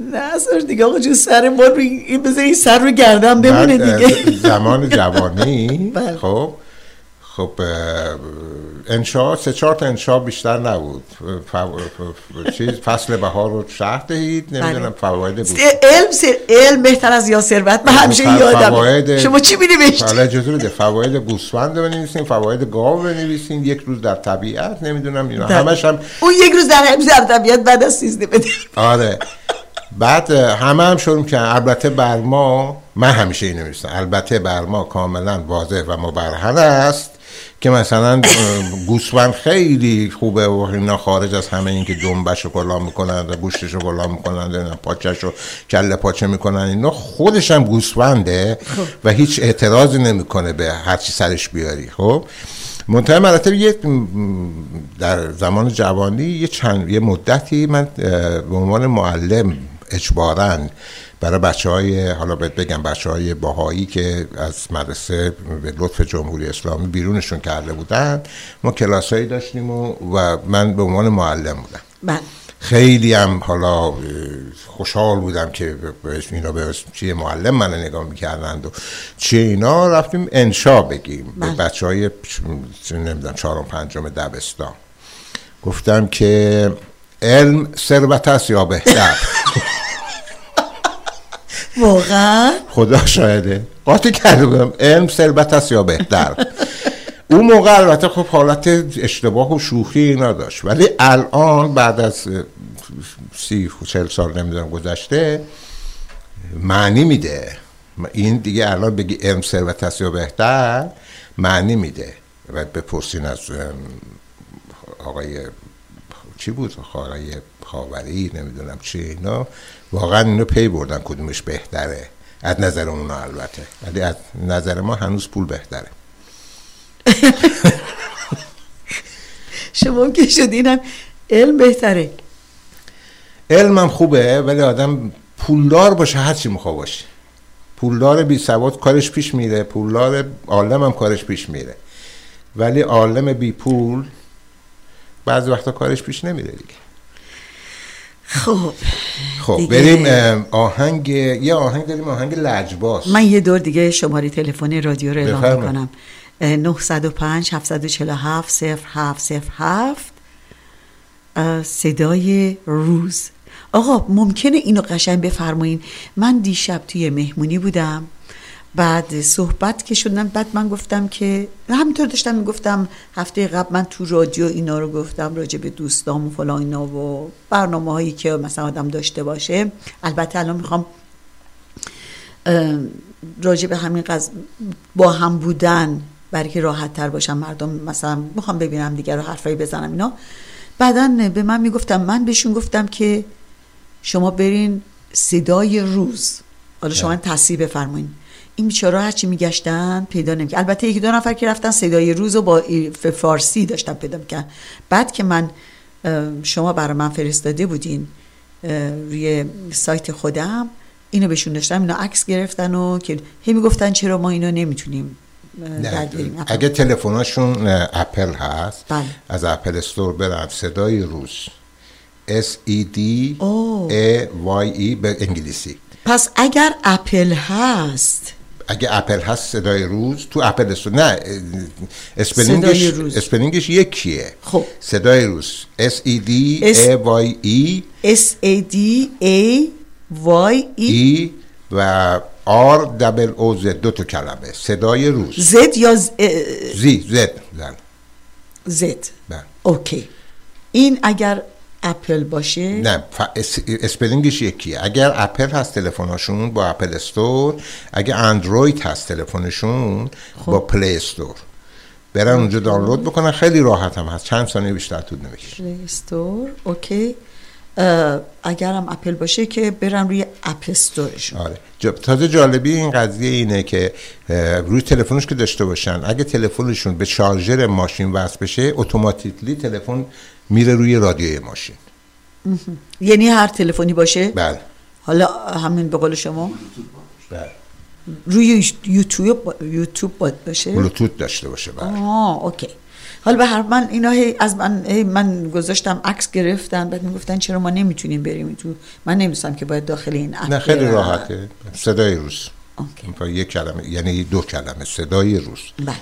نه اصلا دیگه آقا جو سر ما رو این این بذار این سر رو گردن بمونه دیگه. زمان جوانی. بله. خب خب انشا سه چهار تا انشا بیشتر نبود. چیز فصل بهار رو شهر دهید نمی‌دونم بله. فواید بود. علم سر علم بهتر از یا ثروت من همیشه ف- یادم شما چی می‌نوشتی حالا اجازه بده فواید گوسفند بنویسین فواید گاو بنویسین یک روز در طبیعت نمی‌دونم اینا. بله. همش هم اون یک روز در در طبیعت بعد از سیزده بده. آره. بعد همه هم شروع که البته بر ما من همیشه این نمیستم البته بر ما کاملا واضح و مبرهن است که مثلا گوسفند خیلی خوبه و اینا خارج از همه این که دنبش رو کلا می‌کنن و گوشتش رو کلا می‌کنن پاچش رو کله پاچه می‌کنن اینا خودش هم گوسفنده و هیچ اعتراضی نمی‌کنه به هر چی سرش بیاری. خب؟ منتها مراتب یه در زمان جوانی یه چند یه مدتی من به عنوان معلم اجبارا برای بچه های حالا بهت بگم بچه های باهایی که از مدرسه به لطف جمهوری اسلامی بیرونشون کرده بودن ما کلاس هایی داشتیم و, و من به عنوان معلم بودم. من خیلی هم حالا خوشحال بودم که اینا به چیه معلم من نگاه می‌کردند و چه اینا رفتیم انشا بگیم. به بله. بچه های نمی‌دونم چهارم پنجم دبستان. گفتم که علم ثروت است یا بهتر؟ واقعا؟ خدا شاهده. قاطی کرده بودم علم ثروت است یا بهتر؟ اون موقع البته خب حالت اشتباه و شوخی اینا داشت. ولی الان بعد از سی چل سال نمی‌دونم گذشته معنی میده. این دیگه الان بگی علم ثروت است یا بهتر معنی میده. و بپرسین از آقای چی بود؟ آقای خاوری نمی‌دونم چی اینا. واقعا اینو پی بردن کدومش بهتره. از نظر اونا البته. ولی از نظر ما هنوز پول بهتره. شما که شدینم علم بهتره. علمم خوبه ولی آدم پولدار باشه هر چی میخوا باشه. پولدار بی سواد کارش پیش میره پولدار عالم هم کارش پیش میره. ولی عالم بی پول بعضی وقتا کارش پیش نمیره دیگه. خب خب دیگه- بریم آهنگ یه آهنگ داریم آهنگ لجباز. من یه دور دیگه شماره تلفن رادیو رو اعلام. می‌کنم. 905 747 0707 اه، صدای روز. آقا ممکنه اینو قشنگ بفرمایین. من دیشب توی مهمونی بودم. بعد صحبت که شدن بعد من گفتم که همینطور داشتم می‌گفتم هفته قبل من تو رادیو اینا رو گفتم راجع به دوستام و فلان اینا و برنامه هایی که مثلا آدم داشته باشه. البته الان می‌خوام راجع به همین قض با هم بودن برای که راحت تر باشم مردم مثلا می‌خوام ببینم دیگر رو حرفایی بزنم اینا. بعدا به من می‌گفتم من بهشون گفتم که شما برین صدای روز. حالا شما من تصحیح بفرمایین. این بیچاره هرچی میگشتن پیدا نمی‌کرد البته یکی دو نفر که رفتن صدای روز رو با فارسی داشتن پیدا می‌کردن. بعد که من شما برای من فرستاده بودین روی سایت خودم اینو بهشون داشتم اینا عکس گرفتن و که هی می‌گفتن چرا ما اینو نمی‌تونیم اگه تلفناشون اپل هست بله. از اپل استور برن صدای روز. S E D. A Y E به انگلیسی. پس اگر اپل هست اگه اپل هست صدای روز تو Apple Store نه spelling ش روز. spelling ش یکیه. خب. صدای روز. S E D A Y E. S A D A Y E. E و R double O Z دو تا کلمه. صدای روز. zed یا zee zed زن. zed. بله. okay. این اگر اپل باشه؟ نه ف... اس... spelling ش یکیه. اگر اپل هست تلفنشون با Apple Store. اگه اندروید هست تلفنشون با Play Store. برن اونجا دانلود بکنن. خیلی راحت هم هست. چند ثانیه بیشتر طول نمی‌کشه. Play Store. okay. اگرم اپل باشه که برن روی App Store شون. آره. تازه جالبی این قضیه اینه که روی تلفنش که داشته باشن اگه تلفنشون به شارژر ماشین وصل بشه automatically تلفن میره روی رادیوی ماشین. یعنی هر تلفنی باشه؟ بله. حالا همین به قول شما؟ بله. روی بلوتوث با- بلوتوث باید باشه؟ بلوتوث داشته باشه بله. آه okay. حالا به هر من اینا هی از من هی من گذاشتم عکس گرفتن بعد می‌گفتن چرا ما نمی‌تونیم بریم تو من نمی‌دونستم که باید داخل این app نه خیلی برم. صدای روز. okay. یک کلمه یعنی دو کلمه. صدای روز. بله.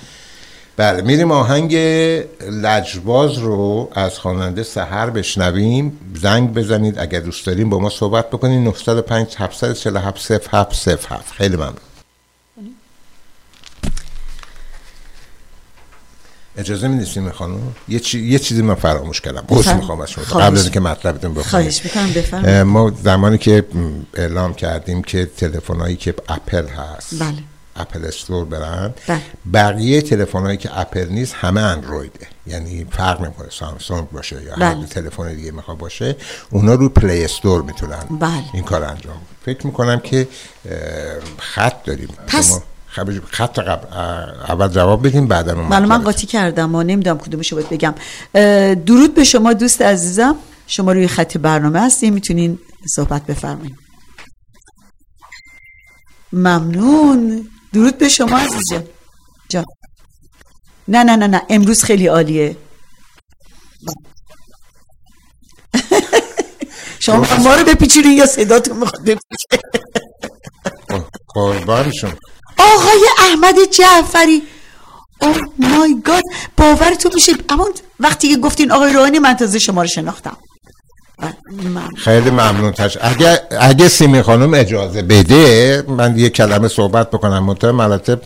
بله میریم آهنگ لجباز رو از خواننده سحر بشنویم. زنگ بزنید اگر دوست داریم با ما صحبت بکنید. 905 747 0707 خیلی ممنون. اجازه می نیستیم خانم؟ یه, چی... یه چیزی من فراموش کردم. بس بفرم. می‌خوام از شما. قبل از اینکه مطلبتون بخونید. خواهش بفرمایید. ما زمانی که اعلام کردیم که تلفن هایی که اپل هست. بله. اپل استور برن بله. بقیه تلفن هایی که اپل نیست همه اندرویده یعنی فرق نمی‌کنه سامسونگ باشه یا هر بله. تلفن دیگه می‌خواد باشه اونا رو پلی استور می‌تونن بله. این کار انجام. فکر می‌کنم که خط داریم پس- خب- خط قبل اول جواب بدیم بعدا اون من مطلب. قاطی کردم و نمی‌دونم کدومش رو باید بگم درود به شما دوست عزیزم شما روی خط برنامه هستین می‌تونین صحبت بفرمایید ممنون درود به شما عزیز جان. جان نه نه نه نه. امروز خیلی عالیه. شما ما رو بپیچونین یا صداتون می‌خواد بپیچه؟ قربانشون آقای احمد جعفری. اوه مای گاد باورتون میشه اما وقتی که گفتین آقای روحانی من تازه شما رو شناختم. خیلی ممنون. تش اگه اگه سیمی خانم اجازه بده من یه کلمه صحبت بکنم. منتها مراتب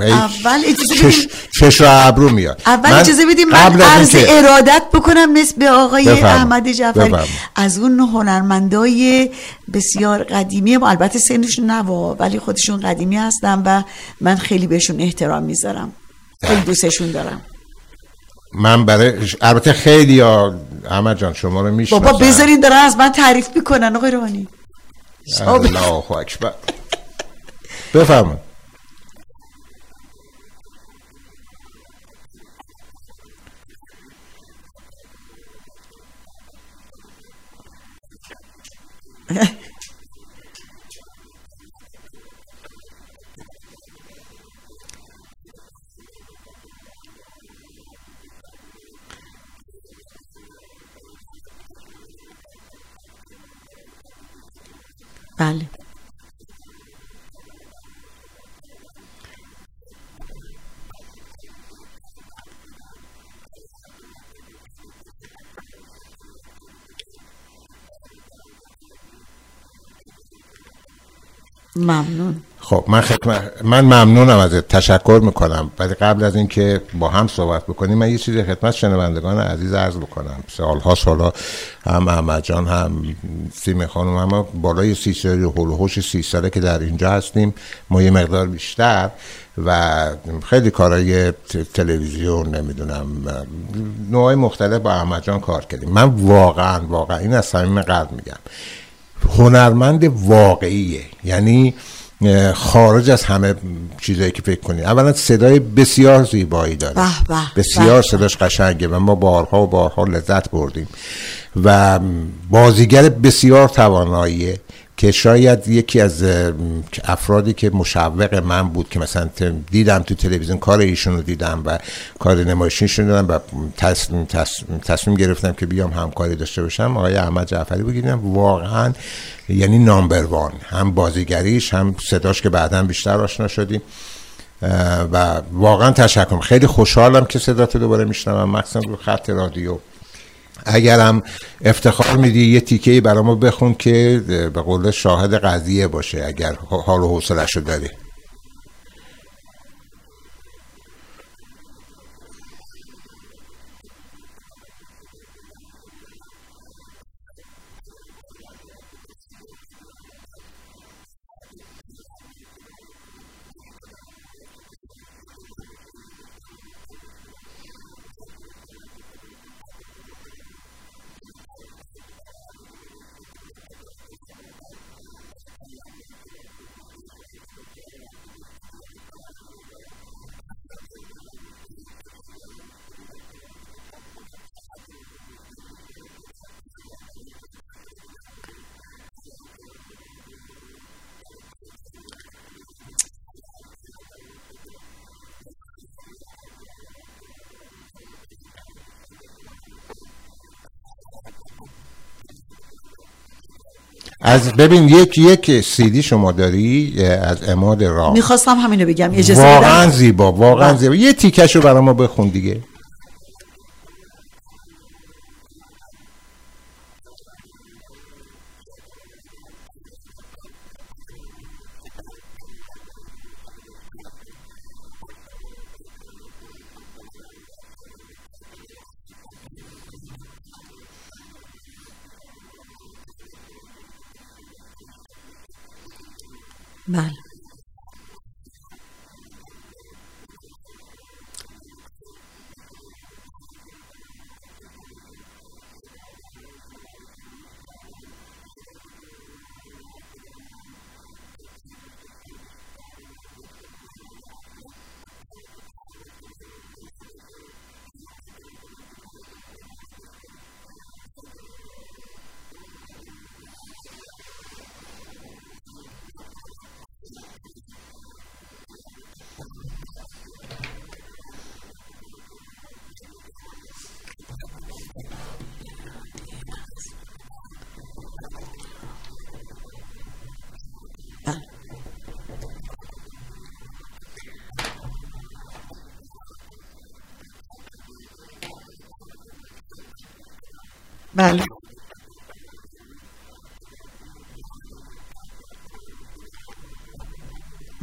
ای اول اجازه چش, چش و ابرو میاد. اول اجازه بدیم من عرض اینکه- ارادت بکنم مثل به آقای بفرما. احمد جعفری. از اون هنرمندای بسیار قدیمی و البته سنشون نوا ولی خودشون قدیمی هستن و من خیلی بهشون احترام می‌ذارم. خیلی دوستشون دارم. من برای البته خیلی ها احمد جان شما رو می‌شناسم. بابا بذارین دارن از من تعریف می‌کنن آقای روحانی. الله اکبر. بفرمایید. بله. ممنون. خب من خدمت من ممنونم ازت. تشکر می‌کنم. ولی قبل از اینکه با هم صحبت بکنیم من یه چیزی خدمت شنوندگان عزیز عرض بکنم. سالها سالا هم احمد جان هم سیمه خانم هم بالای سی و هوش سی ساله که در اینجا هستیم. ما یه مقدار بیشتر و خیلی کارهای تلویزیون نمی‌دونم نوعای مختلف با احمد جان کار کردیم. من واقعا واقعا این از صمیم قلب میگم. هنرمند واقعیه. یعنی خارج از همه چیزایی که فکر کنید اولا صدای بسیار زیبایی داره. به به، بسیار به. صداش قشنگه و ما بارها و بارها لذت بردیم. و بازیگر بسیار تواناییه. که شاید یکی از افرادی که مشوق من بود که مثلا دیدم تو تلویزیون کار ایشون رو دیدم و کار نمایشیشون دیدم و تصمیم, تصمیم, گرفتم که بیام همکاری داشته باشم آقای احمد جعفری دیدم واقعا یعنی نامبر وان هم بازیگریش هم صداش که بعدا بیشتر آشنا شدیم. و واقعا تشکر. خیلی خوشحالم که صدات دوباره میشنوم. مخصوصا رو خط رادیو. اگرم افتخار میدی یه تیکه برای ما بخون که به قول شاهد قضیه باشه اگر حال و حوصلش رو داری. از ببین یک یک سیدی شما داری از اماد رام می‌خواستم همینو بگم اجازه واقعا زیبا واقعا زیبا. یه تیکش رو برای ما بخون دیگه.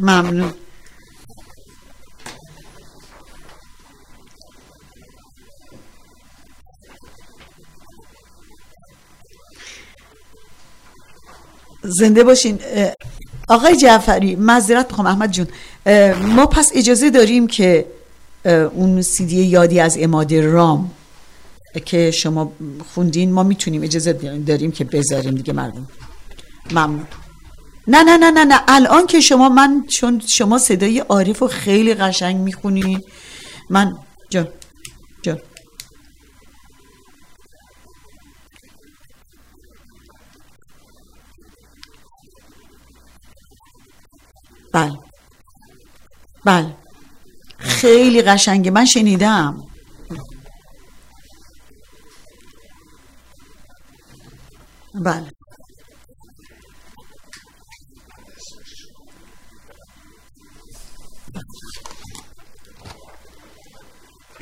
ممنون. زنده باشین. آقای جعفری معذرت می‌خوام احمد جون. ما پس اجازه داریم که اون سیدی یادی از اماد رام که شما خوندین ما می‌تونیم اجازه داریم که بذاریم دیگه مردم. ممنون. نه نه نه نه نه. الان که شما من چون شما صدای عارف و خیلی قشنگ می‌خونی. من جان جان. بله. بله. خیلی قشنگه. من شنیدم بله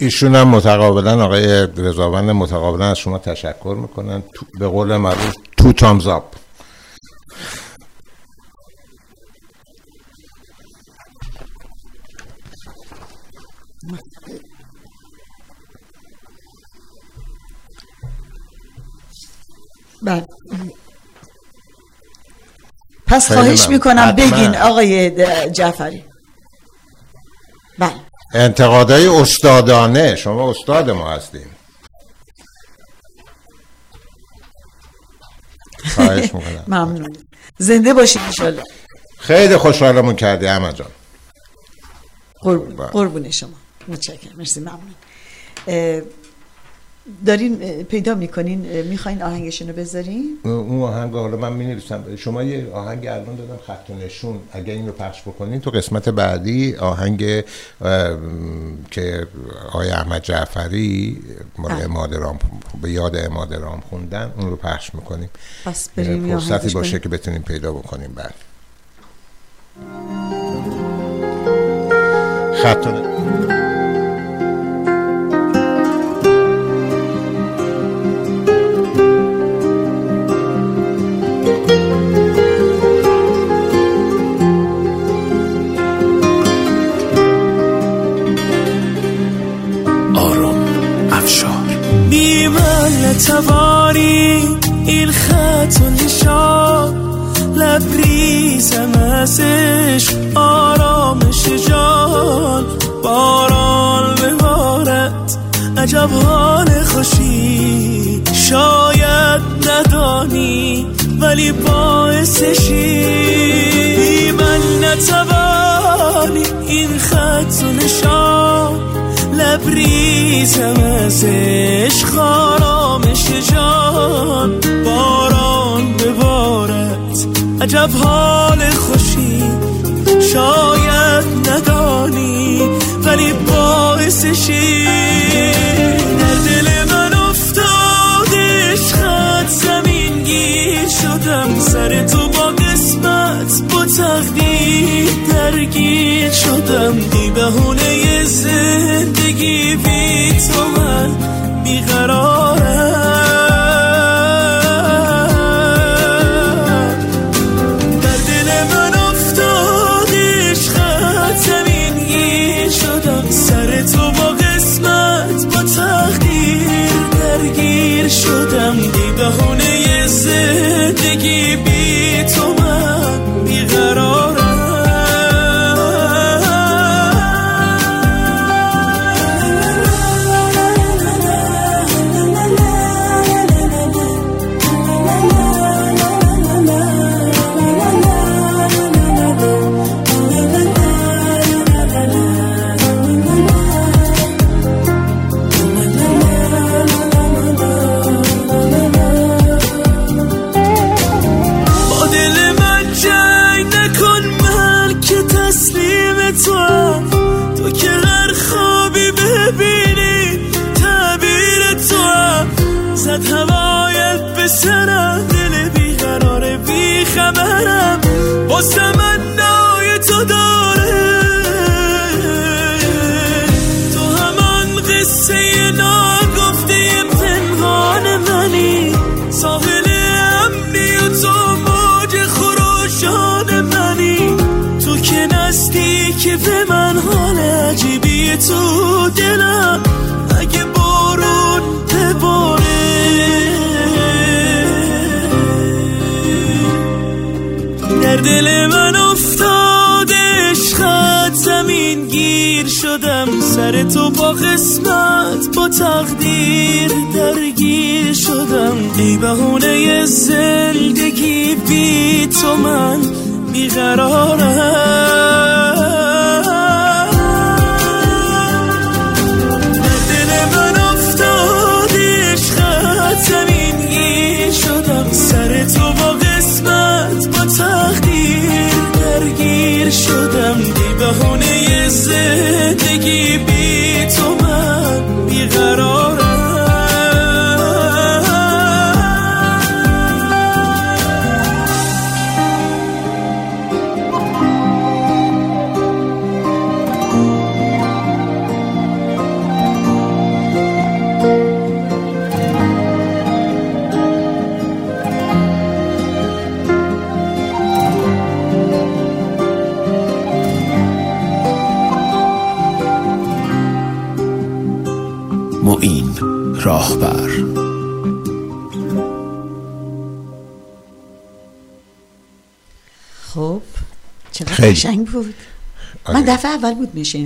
ایشون هم متقابلا آقای رضاوند متقابلا از شما تشکر می‌کنن تو به قول معروف تو تامز اپ بله پس خواهش. می‌کنم. بگین آقای جعفری انتقادهای استادانه. شما استاد ما هستیم. خواهش می‌کنم. ممنون. زنده باشید انشالله خیلی خوشحالمون کردی احمد جان. قربون بله. قربون شما. متشکرم. مرسی ممنون. دارین پیدا می‌کنین می‌خواین آهنگشون رو بذارین؟ اون آهنگ حالا من می نویسم شما یه آهنگ الان دادم خط و نشون. اگه این رو پخش بکنین تو قسمت بعدی آهنگ اه، که آقای احمد جعفری مال بله. اماد رام به یاد اماد رام خوندن اون رو پخش می‌کنیم. پس بریم یه فرصتی باشه کنیم. که بتونیم پیدا بکنیم بعد. خط من نتوانی این خط و نشان. لبریزم ازش آرامش جان. باران ببارد عجب حال خوشی. شاید ندانی ولی باعثشی من نتوانی این خط و نشان. لبریزم از عشق آرامش جان باران ببارد عجب حال خوشی شاید ندانی ولی باعثشی در دل من افتاد عشقت زمین گیر شدم سر تو با قسمت با تقدیر درگیر شدم بی بهونه زندگی بی تو من بیقرارم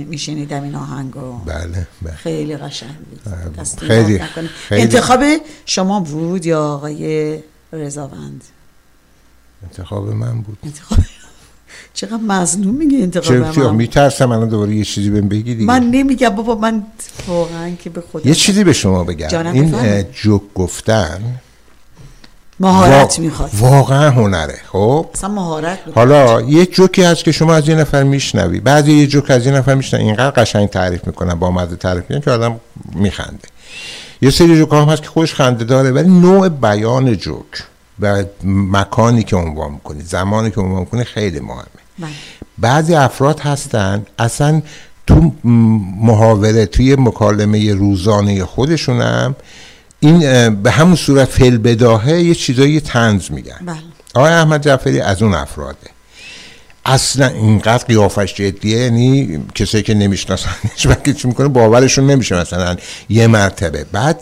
میشنیدم این آهنگو. بله بله. خیلی قشنگ بود. خیلی-. خیلی. انتخاب شما بود یا آقای رضاوند؟ انتخاب من بود. انتخاب چقدر مظلوم میگه انتخاب چرا چرا من میترسم الان دوباره یه چیزی بهم بگی دیگه؟ من نمیگم بابا من واقعا که به خودم یه چیزی به شما بگم. این جوک گفتن مهارت وا- می‌خواد. واقعا هنره. خب؟ اصلا مهارت می‌خواد. حالا یه جوکی هست که شما از یه نفر میشنوی. بعضی یه جوک از یه نفر میشنوی. اینقدر قشنگ تعریف می‌کنن با مزه تعریف می‌کنن که آدم میخنده. یه سری جوک هم هست که خوش خنده داره ولی نوع بیان جوک و مکانی که عنوان می‌کنی زمانی که عنوان می‌کنی خیلی مهمه. بله. بعضی افراد هستن اصلا تو محاوره توی مکالمه روزانه خودشونم این به همون صورت فل بداهه یه چیزایی تنز میگن. بله. آقای احمد جعفری از اون افراده. اصلا اینقدر قیافش جدیه یعنی کسایی که نمیشناسنش و که چی می‌کنه باورشون نمیشه مثلا یه مرتبه. بعد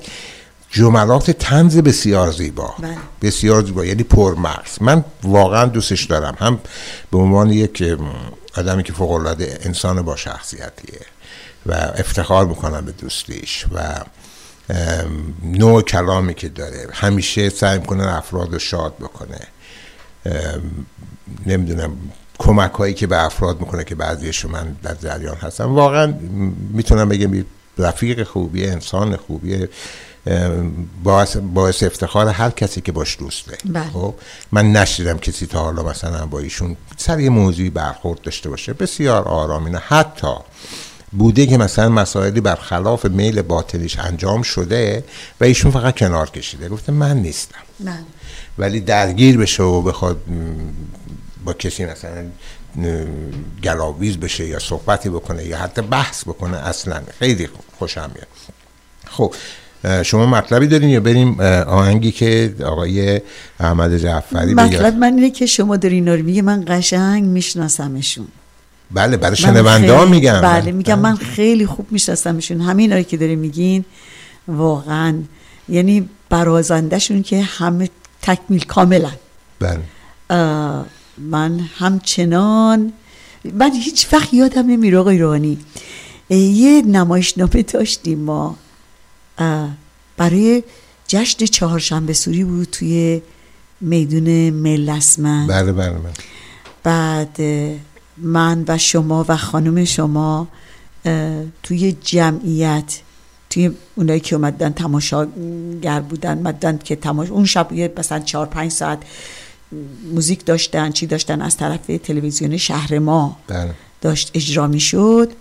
جملات تنز بسیار زیبا. بله. بسیار زیبا یعنی پرمغز. من واقعا دوستش دارم. هم به عنوان یک آدمی که فوق العاده انسان با شخصیتیه و افتخار می‌کنم به دوستیش و نوع کلامی که داره. همیشه سعی می‌کنه افراد رو شاد بکنه. نمی‌دونم کمک هایی که به افراد می‌کنه که بعضیش من در جریان هستم. واقعا می‌تونم بگم رفیق خوبیه انسان خوبیه باعث, باعث افتخار هر کسی که باش دوسته. بله. خب من نشیدم کسی تا حالا مثلا با ایشون سر یه موضوعی برخورد داشته باشه. بسیار آرامینه حتی بوده که مثلا مسائلی برخلاف میل باطنیش انجام شده و ایشون فقط کنار کشیده. گفته من نیستم. بله. ولی درگیر بشه و بخواد با کسی مثلا گلاویز بشه یا صحبتی بکنه یا حتی بحث بکنه اصلا خیلی خوشم میاد. خب شما مطلبی دارین یا بریم آهنگی که آقای احمد جعفری مطلب من اینه که شما داری اینا رو میگه من قشنگ میشناسمشون. بله برای شنونده ها خیلی- میگم. بله میگم من خیلی خوب میشناسمشون. همین رو که داری میگین واقعا یعنی برازندهشون که همه تکمیل کاملا بله. من همچنان من هیچ وقت یادم نمیره آقای روحانی. اه، یه نمایشنامه داشتیم ما. برای جشن چهارشنبه سوری بود توی میدون ملسمن بله بله بله. بعد من و شما و خانم شما توی جمعیت توی اونایی که اومدن تماشاگر بودن مدن که تماش اون شب یه مثلا چهار پنج ساعت موزیک داشتن چی داشتن از طرف تلویزیون شهر ما بله. داشت اجرا می شد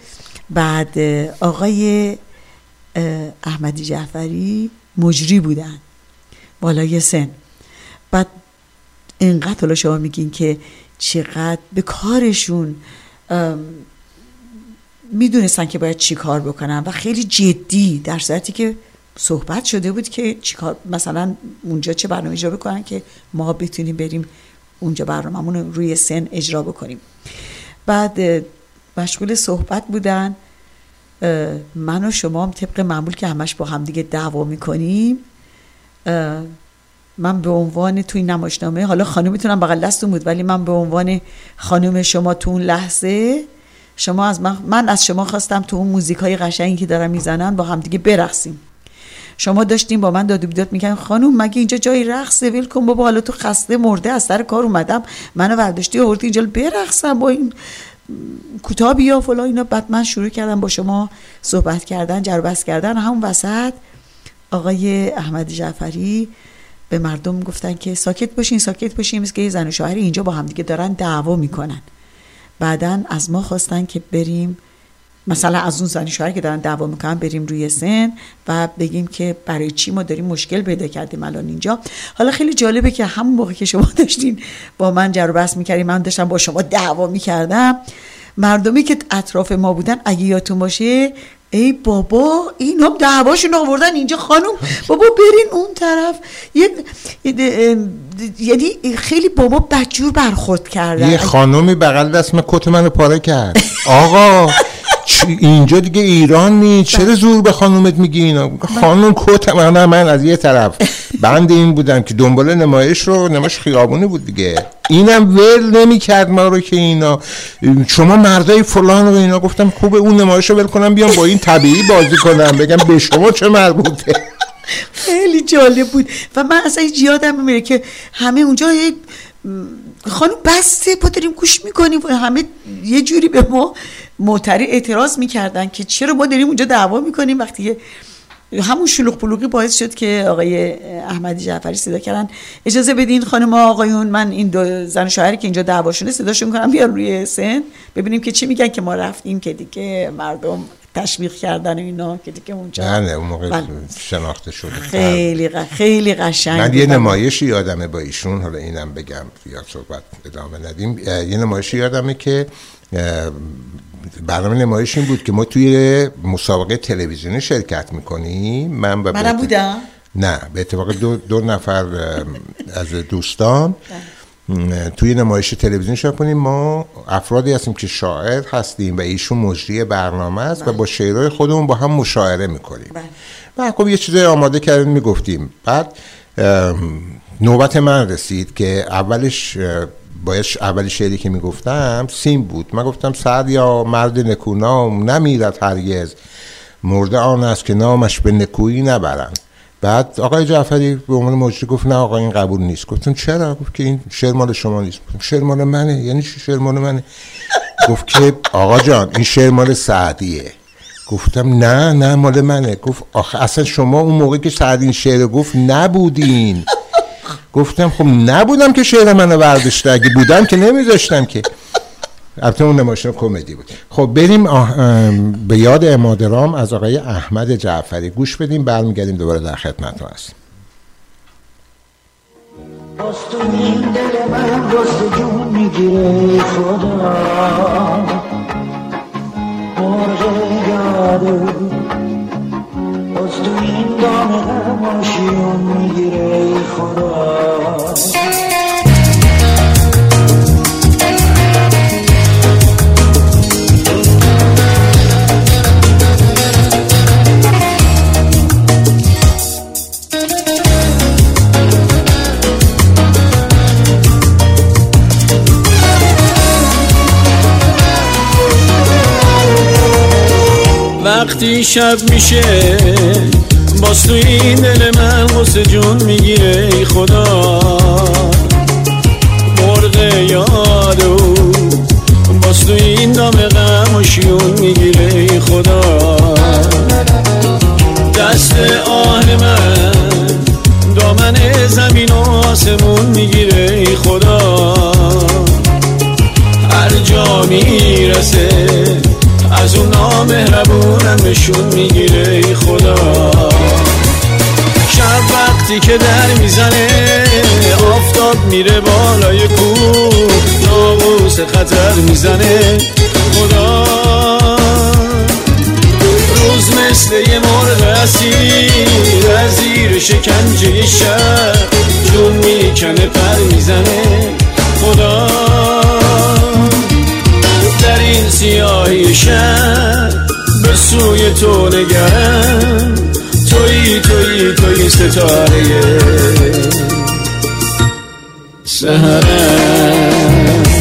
بعد آقای احمدی جعفری مجری بودن. بالای سن. بعد اینقدر حالا شما میگین که چقدر به کارشون می‌دونستن که باید چی کار بکنن و خیلی جدی در صورتی که صحبت شده بود که چیکار مثلا اونجا چه برنامه اجرا بکنن که ما بتونیم بریم اونجا برنامه‌مون رو روی سن اجرا بکنیم. بعد مشغول صحبت بودن. من و شما هم طبق معمول که همش با همدیگه دعوا می‌کنیم. من به عنوان توی نمایشنامه حالا خانومتونم بغل دستون بود ولی من به عنوان خانم شما تو اون لحظه شما از من, من از شما خواستم تو اون موزیک های قشنگی که دارم می‌زنن با هم دیگه برقصیم. شما داشتیم با من داد بیداد می‌کنن خانم مگه اینجا جای رقصه ول کن بابا حالا تو خسته مرده از سر کار اومدم. منو برداشتی آوردی اینجا برقصم با این کوتاه بیا فلا اینا. بعد من شروع کردم با شما صحبت کردن جربست کردن. همون وسط آقای احمد جعفری به مردم گفتن که ساکت باشین ساکت باشین مثل که یه زن و شوهری اینجا با همدیگه دارن دعوا می‌کنن. بعدا از ما خواستن که بریم مثلا از اون زن شوهر که دارن دعوا می‌کنن بریم روی سن و بگیم که برای چی ما داریم مشکل پیدا کردیم الان اینجا. حالا خیلی جالبه که همون موقع که شما داشتین با من جر بحث می‌کردیم من داشتم با شما دعوا می‌کردم. مردمی که اطراف ما بودن اگه یادتون باشه ای بابا این هم دعواشون آوردن اینجا خانم. بابا برین اون طرف. یعنی خیلی بابا بدجور برخورد کردن. یه خانومی بغل دست من کت منو پاره کرد. آقا اینجا دیگه ایران نی چرا زور به خانومت میگی اینا؟ خانوم کت من من از یه طرف. بند این بودم که دنبال نمایش رو نمایش خیابونی بود دیگه. اینم ول نمی‌کرد ما رو که اینا. شما مردای فلان رو اینا گفتم خوبه اون نمایش رو ول کنم بیام با این طبیعی بازی کنم. بگم به شما چه مربوطه. خیلی جالب بود. و من اصلا یادم میره که همه اونجا خانم بسته پا داریم گوش می‌کنیم و همه یه جوری به ما معتری اعتراض می‌کردن که چرا ما داریم اونجا دعوا می‌کنیم وقتی همون شلوغ پلوغی باعث شد که آقای احمدی جعفری صدا کردن. اجازه بدین خانم آقایون من این دو زن شوهری که اینجا دعواشونه صداشون کنم بیان روی سن ببینیم که چی میگن که ما رفتیم که دیگه مردم تشویق کردن اینا که دیگه اونجا نه اون موقع بله. شناخته شده خیلی ق... خیلی قشنگ من یه نمایشی یادمه با ایشون حالا اینم بگم یا صحبت ادامه ندیم. یه نمایشی یادمه که برنامه نمایش این بود که ما توی مسابقه تلویزیونی شرکت می‌کنیم. من منم بودم. نه به اتفاق دو, دو نفر از دوستان. توی نمایش تلویزیون شرکت کنیم ما افرادی هستیم که شاعر هستیم و ایشون مجری برنامه است و با بله. شعرهای خودمون با هم مشاعره می‌کنیم. و خب یه چیزای آماده کردیم می‌گفتیم. بعد نوبت من رسید که اولش باید اولی شعری که می‌گفتم سیم بود. من گفتم سعد یا مرد نکونام نمیرد هرگز. مرده آن است که نامش به نکویی نبرند بعد آقای جعفری به عنوان مجری گفت نه آقا این قبول نیست. گفتم چرا؟ گفت که این شعر مال شما نیست. گفتم شعر مال منه. یعنی چی شعر مال منه؟ گفت که آقا جان این شعر مال سعدیه. گفتم نه نه مال منه. گفت آخه اصلا شما اون موقع که سعد این شعر گفت نبودین. گفتم خب نبودم که شعر منو برداشته اگه بودم که نمیذاشتم که. البته اون نمایش کمدی بود. خب بریم به یاد امادرام از آقای احمد جعفری. گوش بدیم برمیگردیم دوباره در خدمت هستیم. این دل من جون می‌گیره خدا. مرغ یاده باز تو این دام غماشیون می‌گیره خدا. وقتی شب میشه باز تو این دل من غصه جون می‌گیره ای خدا. مرغ یادو باز تو این دام غم و شیون می‌گیره ای خدا. دست آه من دامن زمین و آسمون می‌گیره ای خدا. هر جا می‌رسه از اون نامهربونم نشون می‌گیره ای خدا. شب وقتی که در می‌زنه آفتاب میره بالای کو ناموس خطر می‌زنه. خدا. روز مثل یه مرغ اسیر از زیر شکنجه شب جون می‌کنه پر می‌زنه. خدا. این سیاهی شب به سوی تو نگرم. توی توی توی ستاره. سهرم.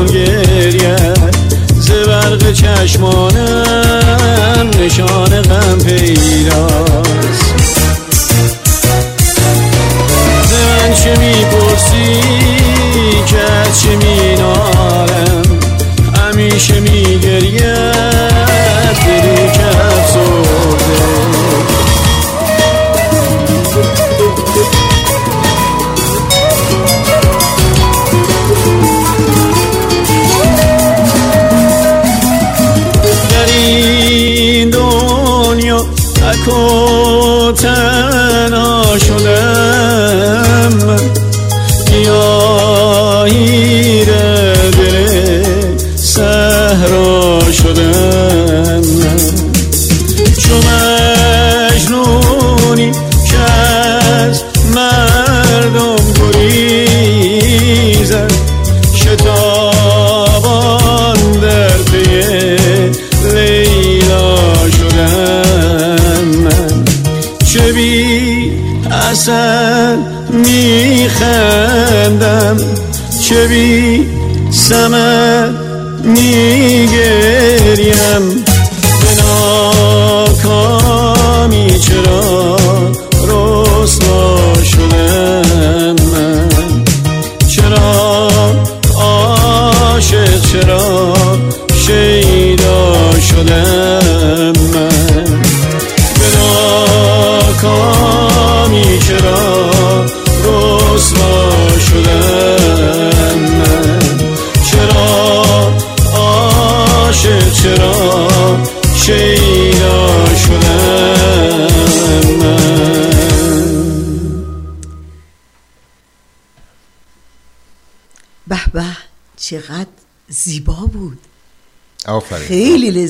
از درون گرید ز برق چشمانم نشان غم پیداست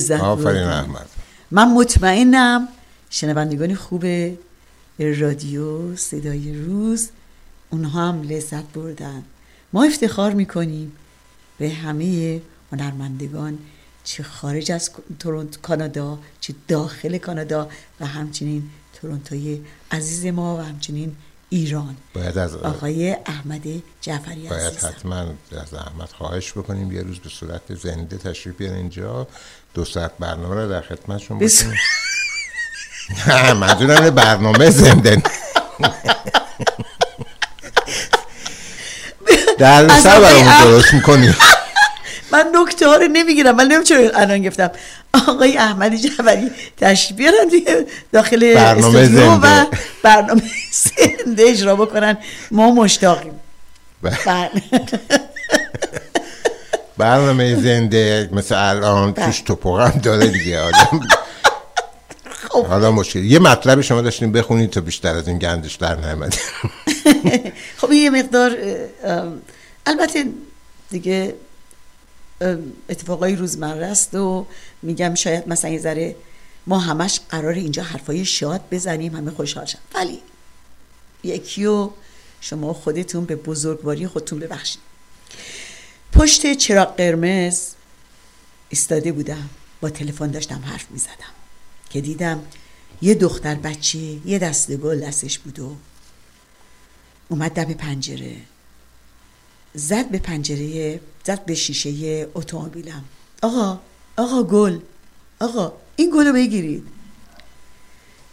لذت آفرین. احمد من مطمئنم شنوندگان خوب رادیو صدای روز اونها هم لذت بردن ما افتخار می‌کنیم به همه هنرمندگان چه خارج از تورنتو کانادا چه داخل کانادا و همچنین تورنتوی عزیز ما و همچنین ایران. باید از آقای احمد جعفری باید عزیزم. حتما از احمد خواهش بکنیم یه روز به صورت زنده تشریف بیارین اینجا. دو ساعت برنامه رو در خدمتشون بکنیم نه منظورم برنامه زنده در سر برامون درست می‌کنیم من نکته ها رو نمی‌گیرم من نمی‌دونم چرا الان گفتم. آقای احمد جعفری تشریف بیارن توی داخل برنامه استودیو و زنده. برنامه زنده اجرا بکنن ما مشتاقیم بله. برنامه زنده مثل الان بله. توش توپق هم داره دیگه آدم خب. حالا مشکل یه مطلبی شما داشتین بخونید تا بیشتر از این گندش در نیامد خب یه مقدار البته دیگه اتفاقای روزمره است و میگم شاید مثلا یه ذره ما همش قرار اینجا حرفای شاد بزنیم همه خوشحال شن. ولی یکی و شما خودتون به بزرگواری خودتون ببخشید. پشت چراغ قرمز ایستاده بودم با تلفن داشتم حرف می‌زدم که دیدم یه دختر بچه یه دسته گل دستش بود و اومد دم پنجره. زد به پنجره زد به شیشه اتومبیلم. آقا آقا گل آقا این گل رو بگیرید.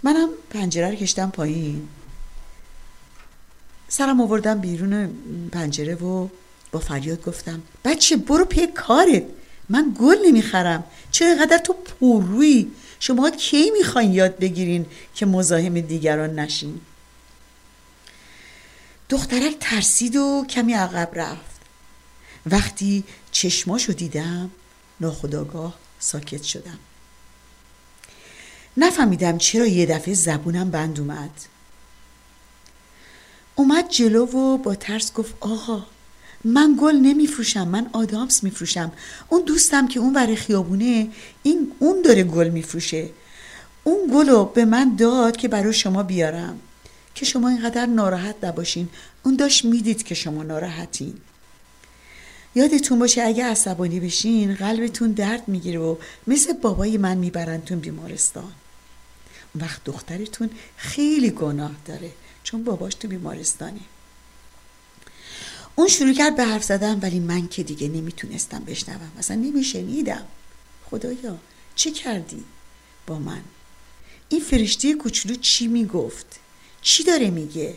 منم پنجره رو کشتم پایین. سرم آوردم بیرون پنجره و با فریاد گفتم بچه برو پی کارت. من گل نمی‌خرم. چرا اینقدر تو پررویی؟ شما کی می‌خواین یاد بگیرین که مزاحم دیگران نشین؟ دخترک ترسید و کمی عقب رفت. وقتی چشماشو دیدم ناخداگاه ساکت شدم. نفهمیدم چرا یه دفعه زبونم بند اومد. اومد جلو و با ترس گفت آقا من گل نمیفروشم من آدامس میفروشم. اون دوستم که اون ور خیابونه این اون داره گل میفروشه. اون گل رو به من داد که برای شما بیارم. که شما اینقدر ناراحت نباشین. اون داشت می‌دید که شما ناراحتین. یادتون باشه اگه عصبانی بشین قلبتون درد می‌گیره و مثل بابای من میبرنتون بیمارستان. اون وقت دخترتون خیلی گناه داره چون باباش تو بیمارستانه. اون شروع کرد به حرف زدن ولی من که دیگه نمی‌تونستم بشنوم. اصلا نمیشنیدم. خدایا چه کردی با من؟ این فرشته کوچولو چی می‌گفت؟ چی داره میگه؟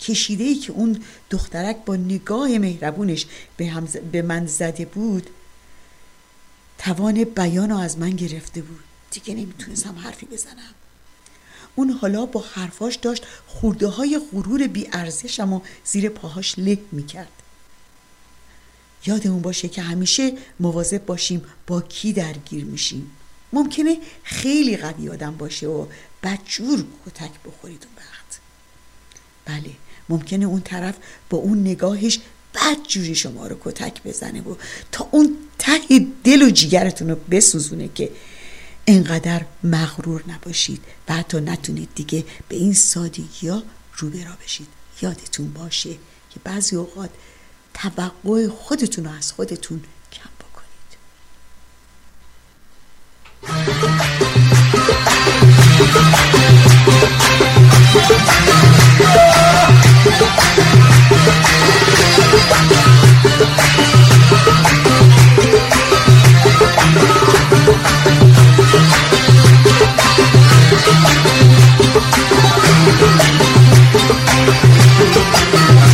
کشیده ای که اون دخترک با نگاه مهربونش به, هم به من زده بود توان بیان رو از من گرفته بود. دیگه نمی‌تونستم حرفی بزنم. اون حالا با حرفاش داشت خورده های غرور بی ارزشم و زیر پاهاش له می‌کرد. یادمون باشه که همیشه مواظب باشیم با کی درگیر میشیم. ممکنه خیلی قوی آدم باشه و بدجور کتک بخورید. بله. ممکنه اون طرف با اون نگاهش بد جوری شما رو کتک بزنه و تا اون ته دل و جیگرتون رو بسوزونه که انقدر مغرور نباشید و حتی نتونید دیگه به این سادگی ها رو برا بشید. یادتون باشه که بعضی اوقات توقع خودتون رو از خودتون کم بکنید. Thank you.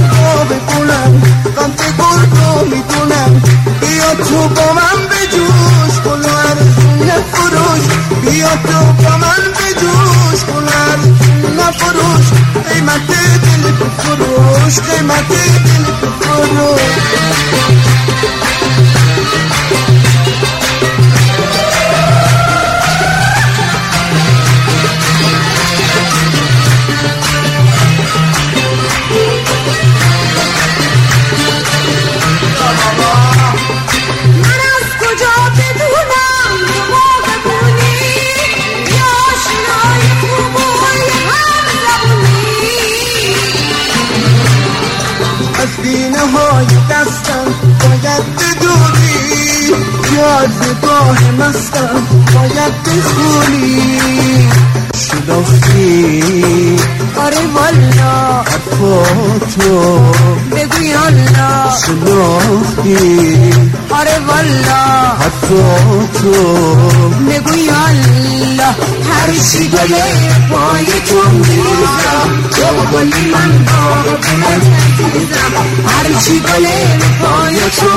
تو با من بجوش گل نفروش. بیا تو با من بجوش گل نفروش. قیمت دل بفروش قیمت دل بفروش نگاه مستم باید بخونی. شناختی. آره والا. حرفاتو. بگوی الله شناختی. آره والا. حرفاتو. بگوی الله هر چی گله پای تو میزم تو گلی من با گلت عزیزم هر چی گله پای تو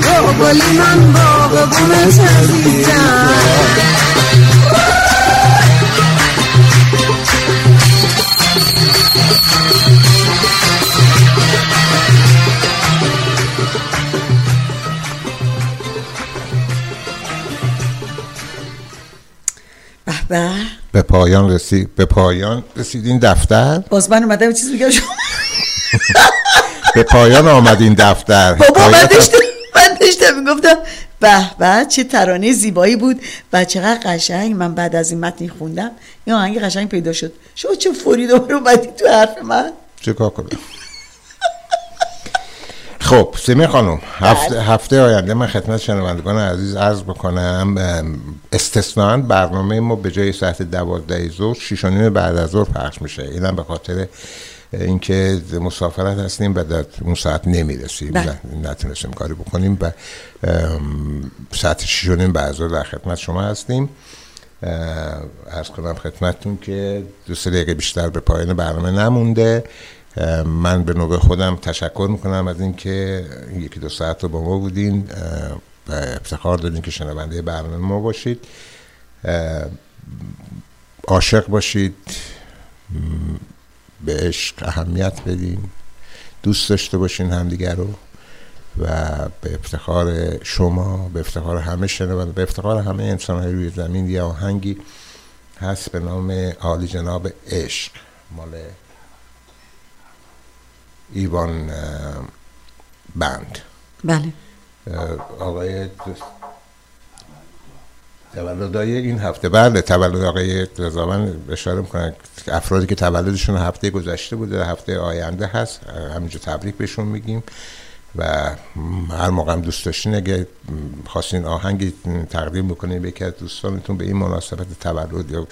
تو گلی من با گلت عزیزم به پایان رسید به پایان رسید این دفتر؟ باز من اومدم یه چیز بگم شما به پایان آمد این دفتر. بابا من داشتم من داشتم می‌گفتم به به چه ترانه زیبایی بود. و چقدر قشنگ من بعد از این متنی خوندم این آهنگ قشنگ پیدا شد. شما چه فوری دوباره اومدی تو حرف من؟ چه کار کنم؟ خب سمی خانم هفته, هفته آینده من خدمت شنوندگان عزیز عرض بکنم ام، استثناً برنامه ما به جای ساعت دوازده ظهر شیش بعد از ظهر پخش میشه. اینم به خاطر اینکه مسافرت هستیم و در اون ساعت نمی‌رسیم بله. نتونستیم کاری بکنیم و ساعت شیش و نیم بعد از ظهر در خدمت شما هستیم. ارز کنم خدمتتون که دو سه دقیقه بیشتر به پایان برنامه نمونده. من به نوبه خودم تشکر می‌کنم از اینکه یکی دو ساعت رو با ما بودین و افتخار دادین که شنونده برنامه ما باشید. عاشق باشید به عشق اهمیت بدین دوست داشته باشین همدیگر رو و به افتخار شما به افتخار همه شنونده به افتخار همه انسان های روی زمین یه آهنگی هست به نام عالی جناب عشق مال ایوان بند. بله. آقای تولدای این هفته. بله تولد آقای رضاوند اشاره می‌کنن افرادی که تولدشون هفته گذشته بوده هفته آینده هست. همینجا تبریک بهشون میگیم. و هر موقع هم دوست داشتین اگه خواستین آهنگی تقدیم بکنین به یکی از دوستانتون به این مناسبت تولد یا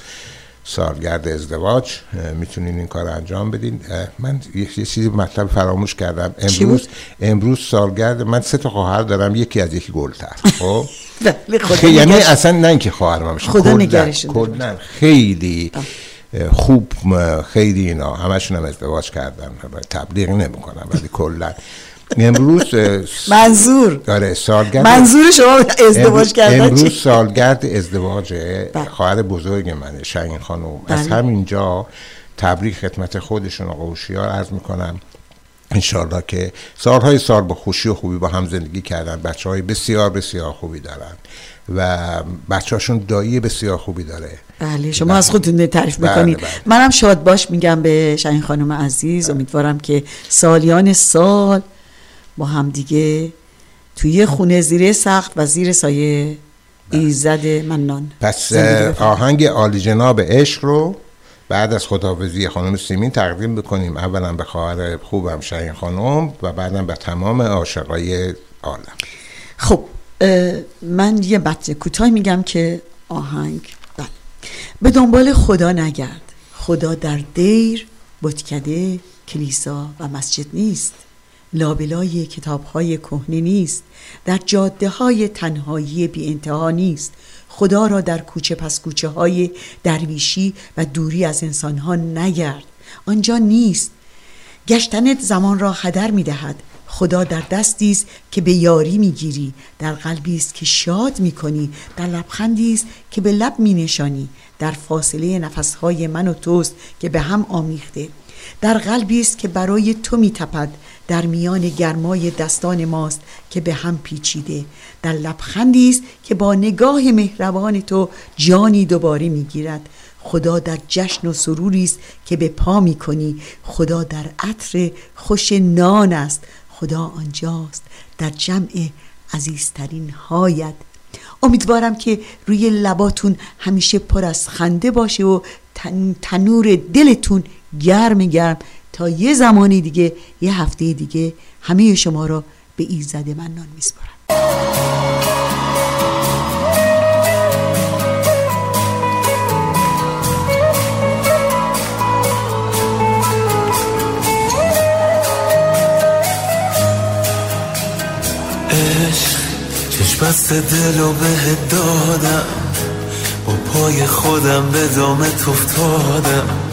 سالگرد ازدواج می‌تونین این کار انجام بدین. من یه چیزی مطلب فراموش کردم. امروز؟ امروز سالگرد من سه تا خواهر دارم یکی از یکی گلتر خب؟ بله یعنی اصلا نه اینکه خواهر باشه خدا. کلاً خیلی خوب خیلی اینا. همشون هم ازدواج کردن تبلیغ نمی‌کنم ولی کلا. امروز منظور. آره سالگرد. منظور شما ازدواج کردن امروز؟ سالگرد ازدواج بله. خواهر بزرگ منه شاهین خانم. از بله. همینجا تبریک خدمت خودشون آقا هوشیار عرض می‌کنم. انشالله که سالهای سال با خوشی و خوبی با هم زندگی کردن. بچه های بسیار بسیار خوبی دارن. و بچه هاشون دایی بسیار خوبی داره. بله شما از خودتون تعریف بله، می‌کنید. بله. منم شاد باش میگم به شاهین خانم عزیز. امیدوارم که سالیان سال با هم دیگه توی خونه زیر سقف و زیر سایه ایزد منان. پس. آهنگ عالی جناب عشق رو بعد از خداحافظی خانم سیمین تقدیم بکنیم. اولا به خواهر خوبم شاهین خانم و بعدم به تمام عاشقای عالم. خب من یه متن کوتاه میگم که آهنگ بله. به دنبال خدا نگرد. خدا در دیر بتکده کلیسا و مسجد نیست. لابلای کتاب های کهنه نیست در جاده های تنهایی بی انتها نیست. خدا را در کوچه پس کوچه های درویشی و دوری از انسان ها نگرد. آنجا نیست. گشتنت زمان را هدر می دهد خدا در دستی است که به یاری می گیری در قلبی است که شاد می کنی در لبخندی است که به لب می نشانی در فاصله نفسهای من و توست که به هم آمیخته. در قلبی است که برای تو می تپد در میان گرمای دستان ماست که به هم پیچیده. در لبخندی است که با نگاه مهربان تو جانی دوباره می گیرد خدا در جشن و سروری است که به پا می کنی خدا در عطر خوش نان است. خدا آنجاست در جمع عزیزترین هایت امیدوارم که روی لباتون همیشه پر از خنده باشه و تن- تنور دلتون گرم گرم. تا یه زمانی دیگه یه هفته دیگه همه شما را به ایزد منان میسپارم. بست دل و بهت دادم. با پای خودم به دامت افتادم.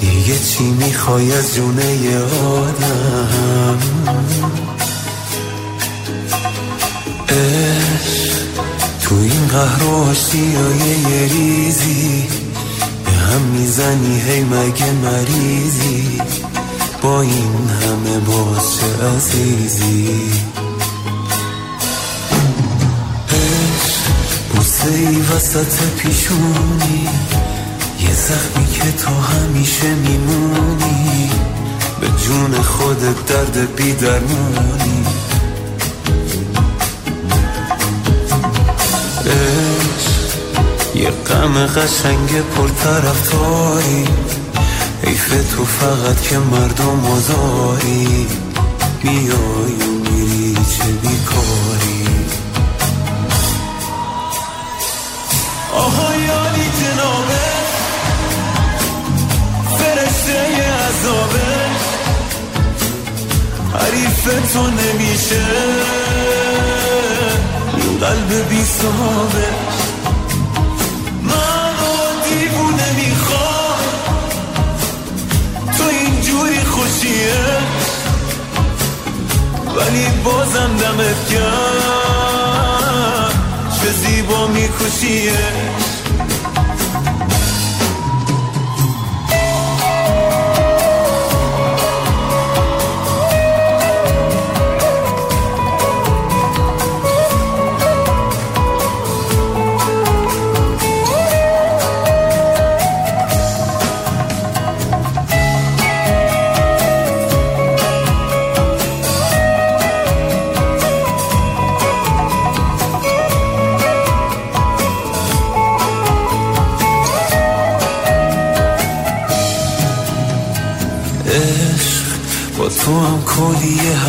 دیگه چی می‌خوای از جونه آدم؟ عشق تو این قهر و آشتیای یه ریزی به هم می‌زنی هی مگه مریضی؟ با این همه باز چه عزیزی. عشق بوسه ای وسط پیشونی. زخمی که تا همیشه میمونی به جون خودت درد بی درمونی عشق یه غم قشنگ پرطرفداری حیف تو فقط که مردم آزاری. میای و میری چه بیکاری؟ آهای قصه عذابش حریف تو نمیشه. این قلب بی صحابش منو دیوونه می‌خواد تو اینجوری خوشیه. ولی بازم دمت کرد چه زیبا میکشیه.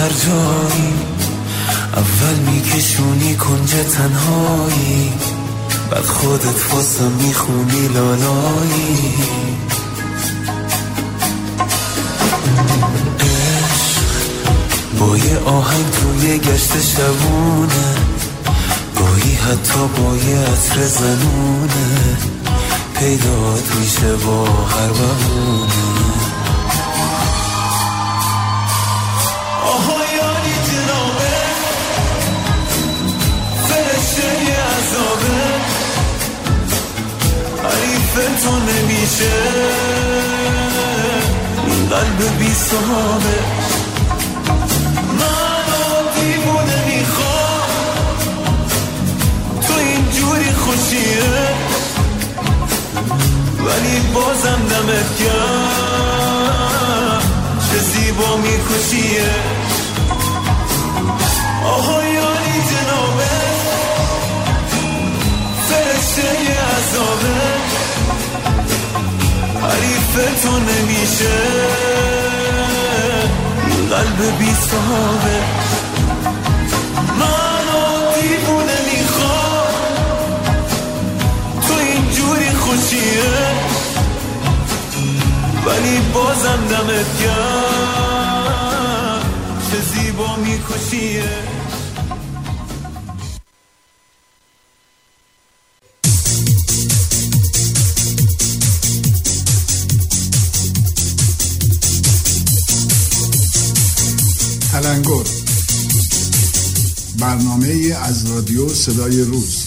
هر جایی. اول میکشونی کنج تنهایی. بعد خودت واسم می‌خونی لالایی. با یه آهنگ توی گشت شبونه. گاهی حتی با یه عطر زنونه. پیدات میشه با هر بهونه. تو نمیشه. این قلب بی صحابه. منو دیوونه می‌خوام. تو اینجوری خوشیه. ولی بازم دمت گرم. چه زیبا میکشیه. آها یاری جنابه. فرشته عذابه. حریف تو نمیشه. قلب بی صحابه منو دیوونه می‌خوام. تو اینجوری خوشیه. ولی بازم دمت گرم. چه زیبا میکشیه. رادیو صدای روز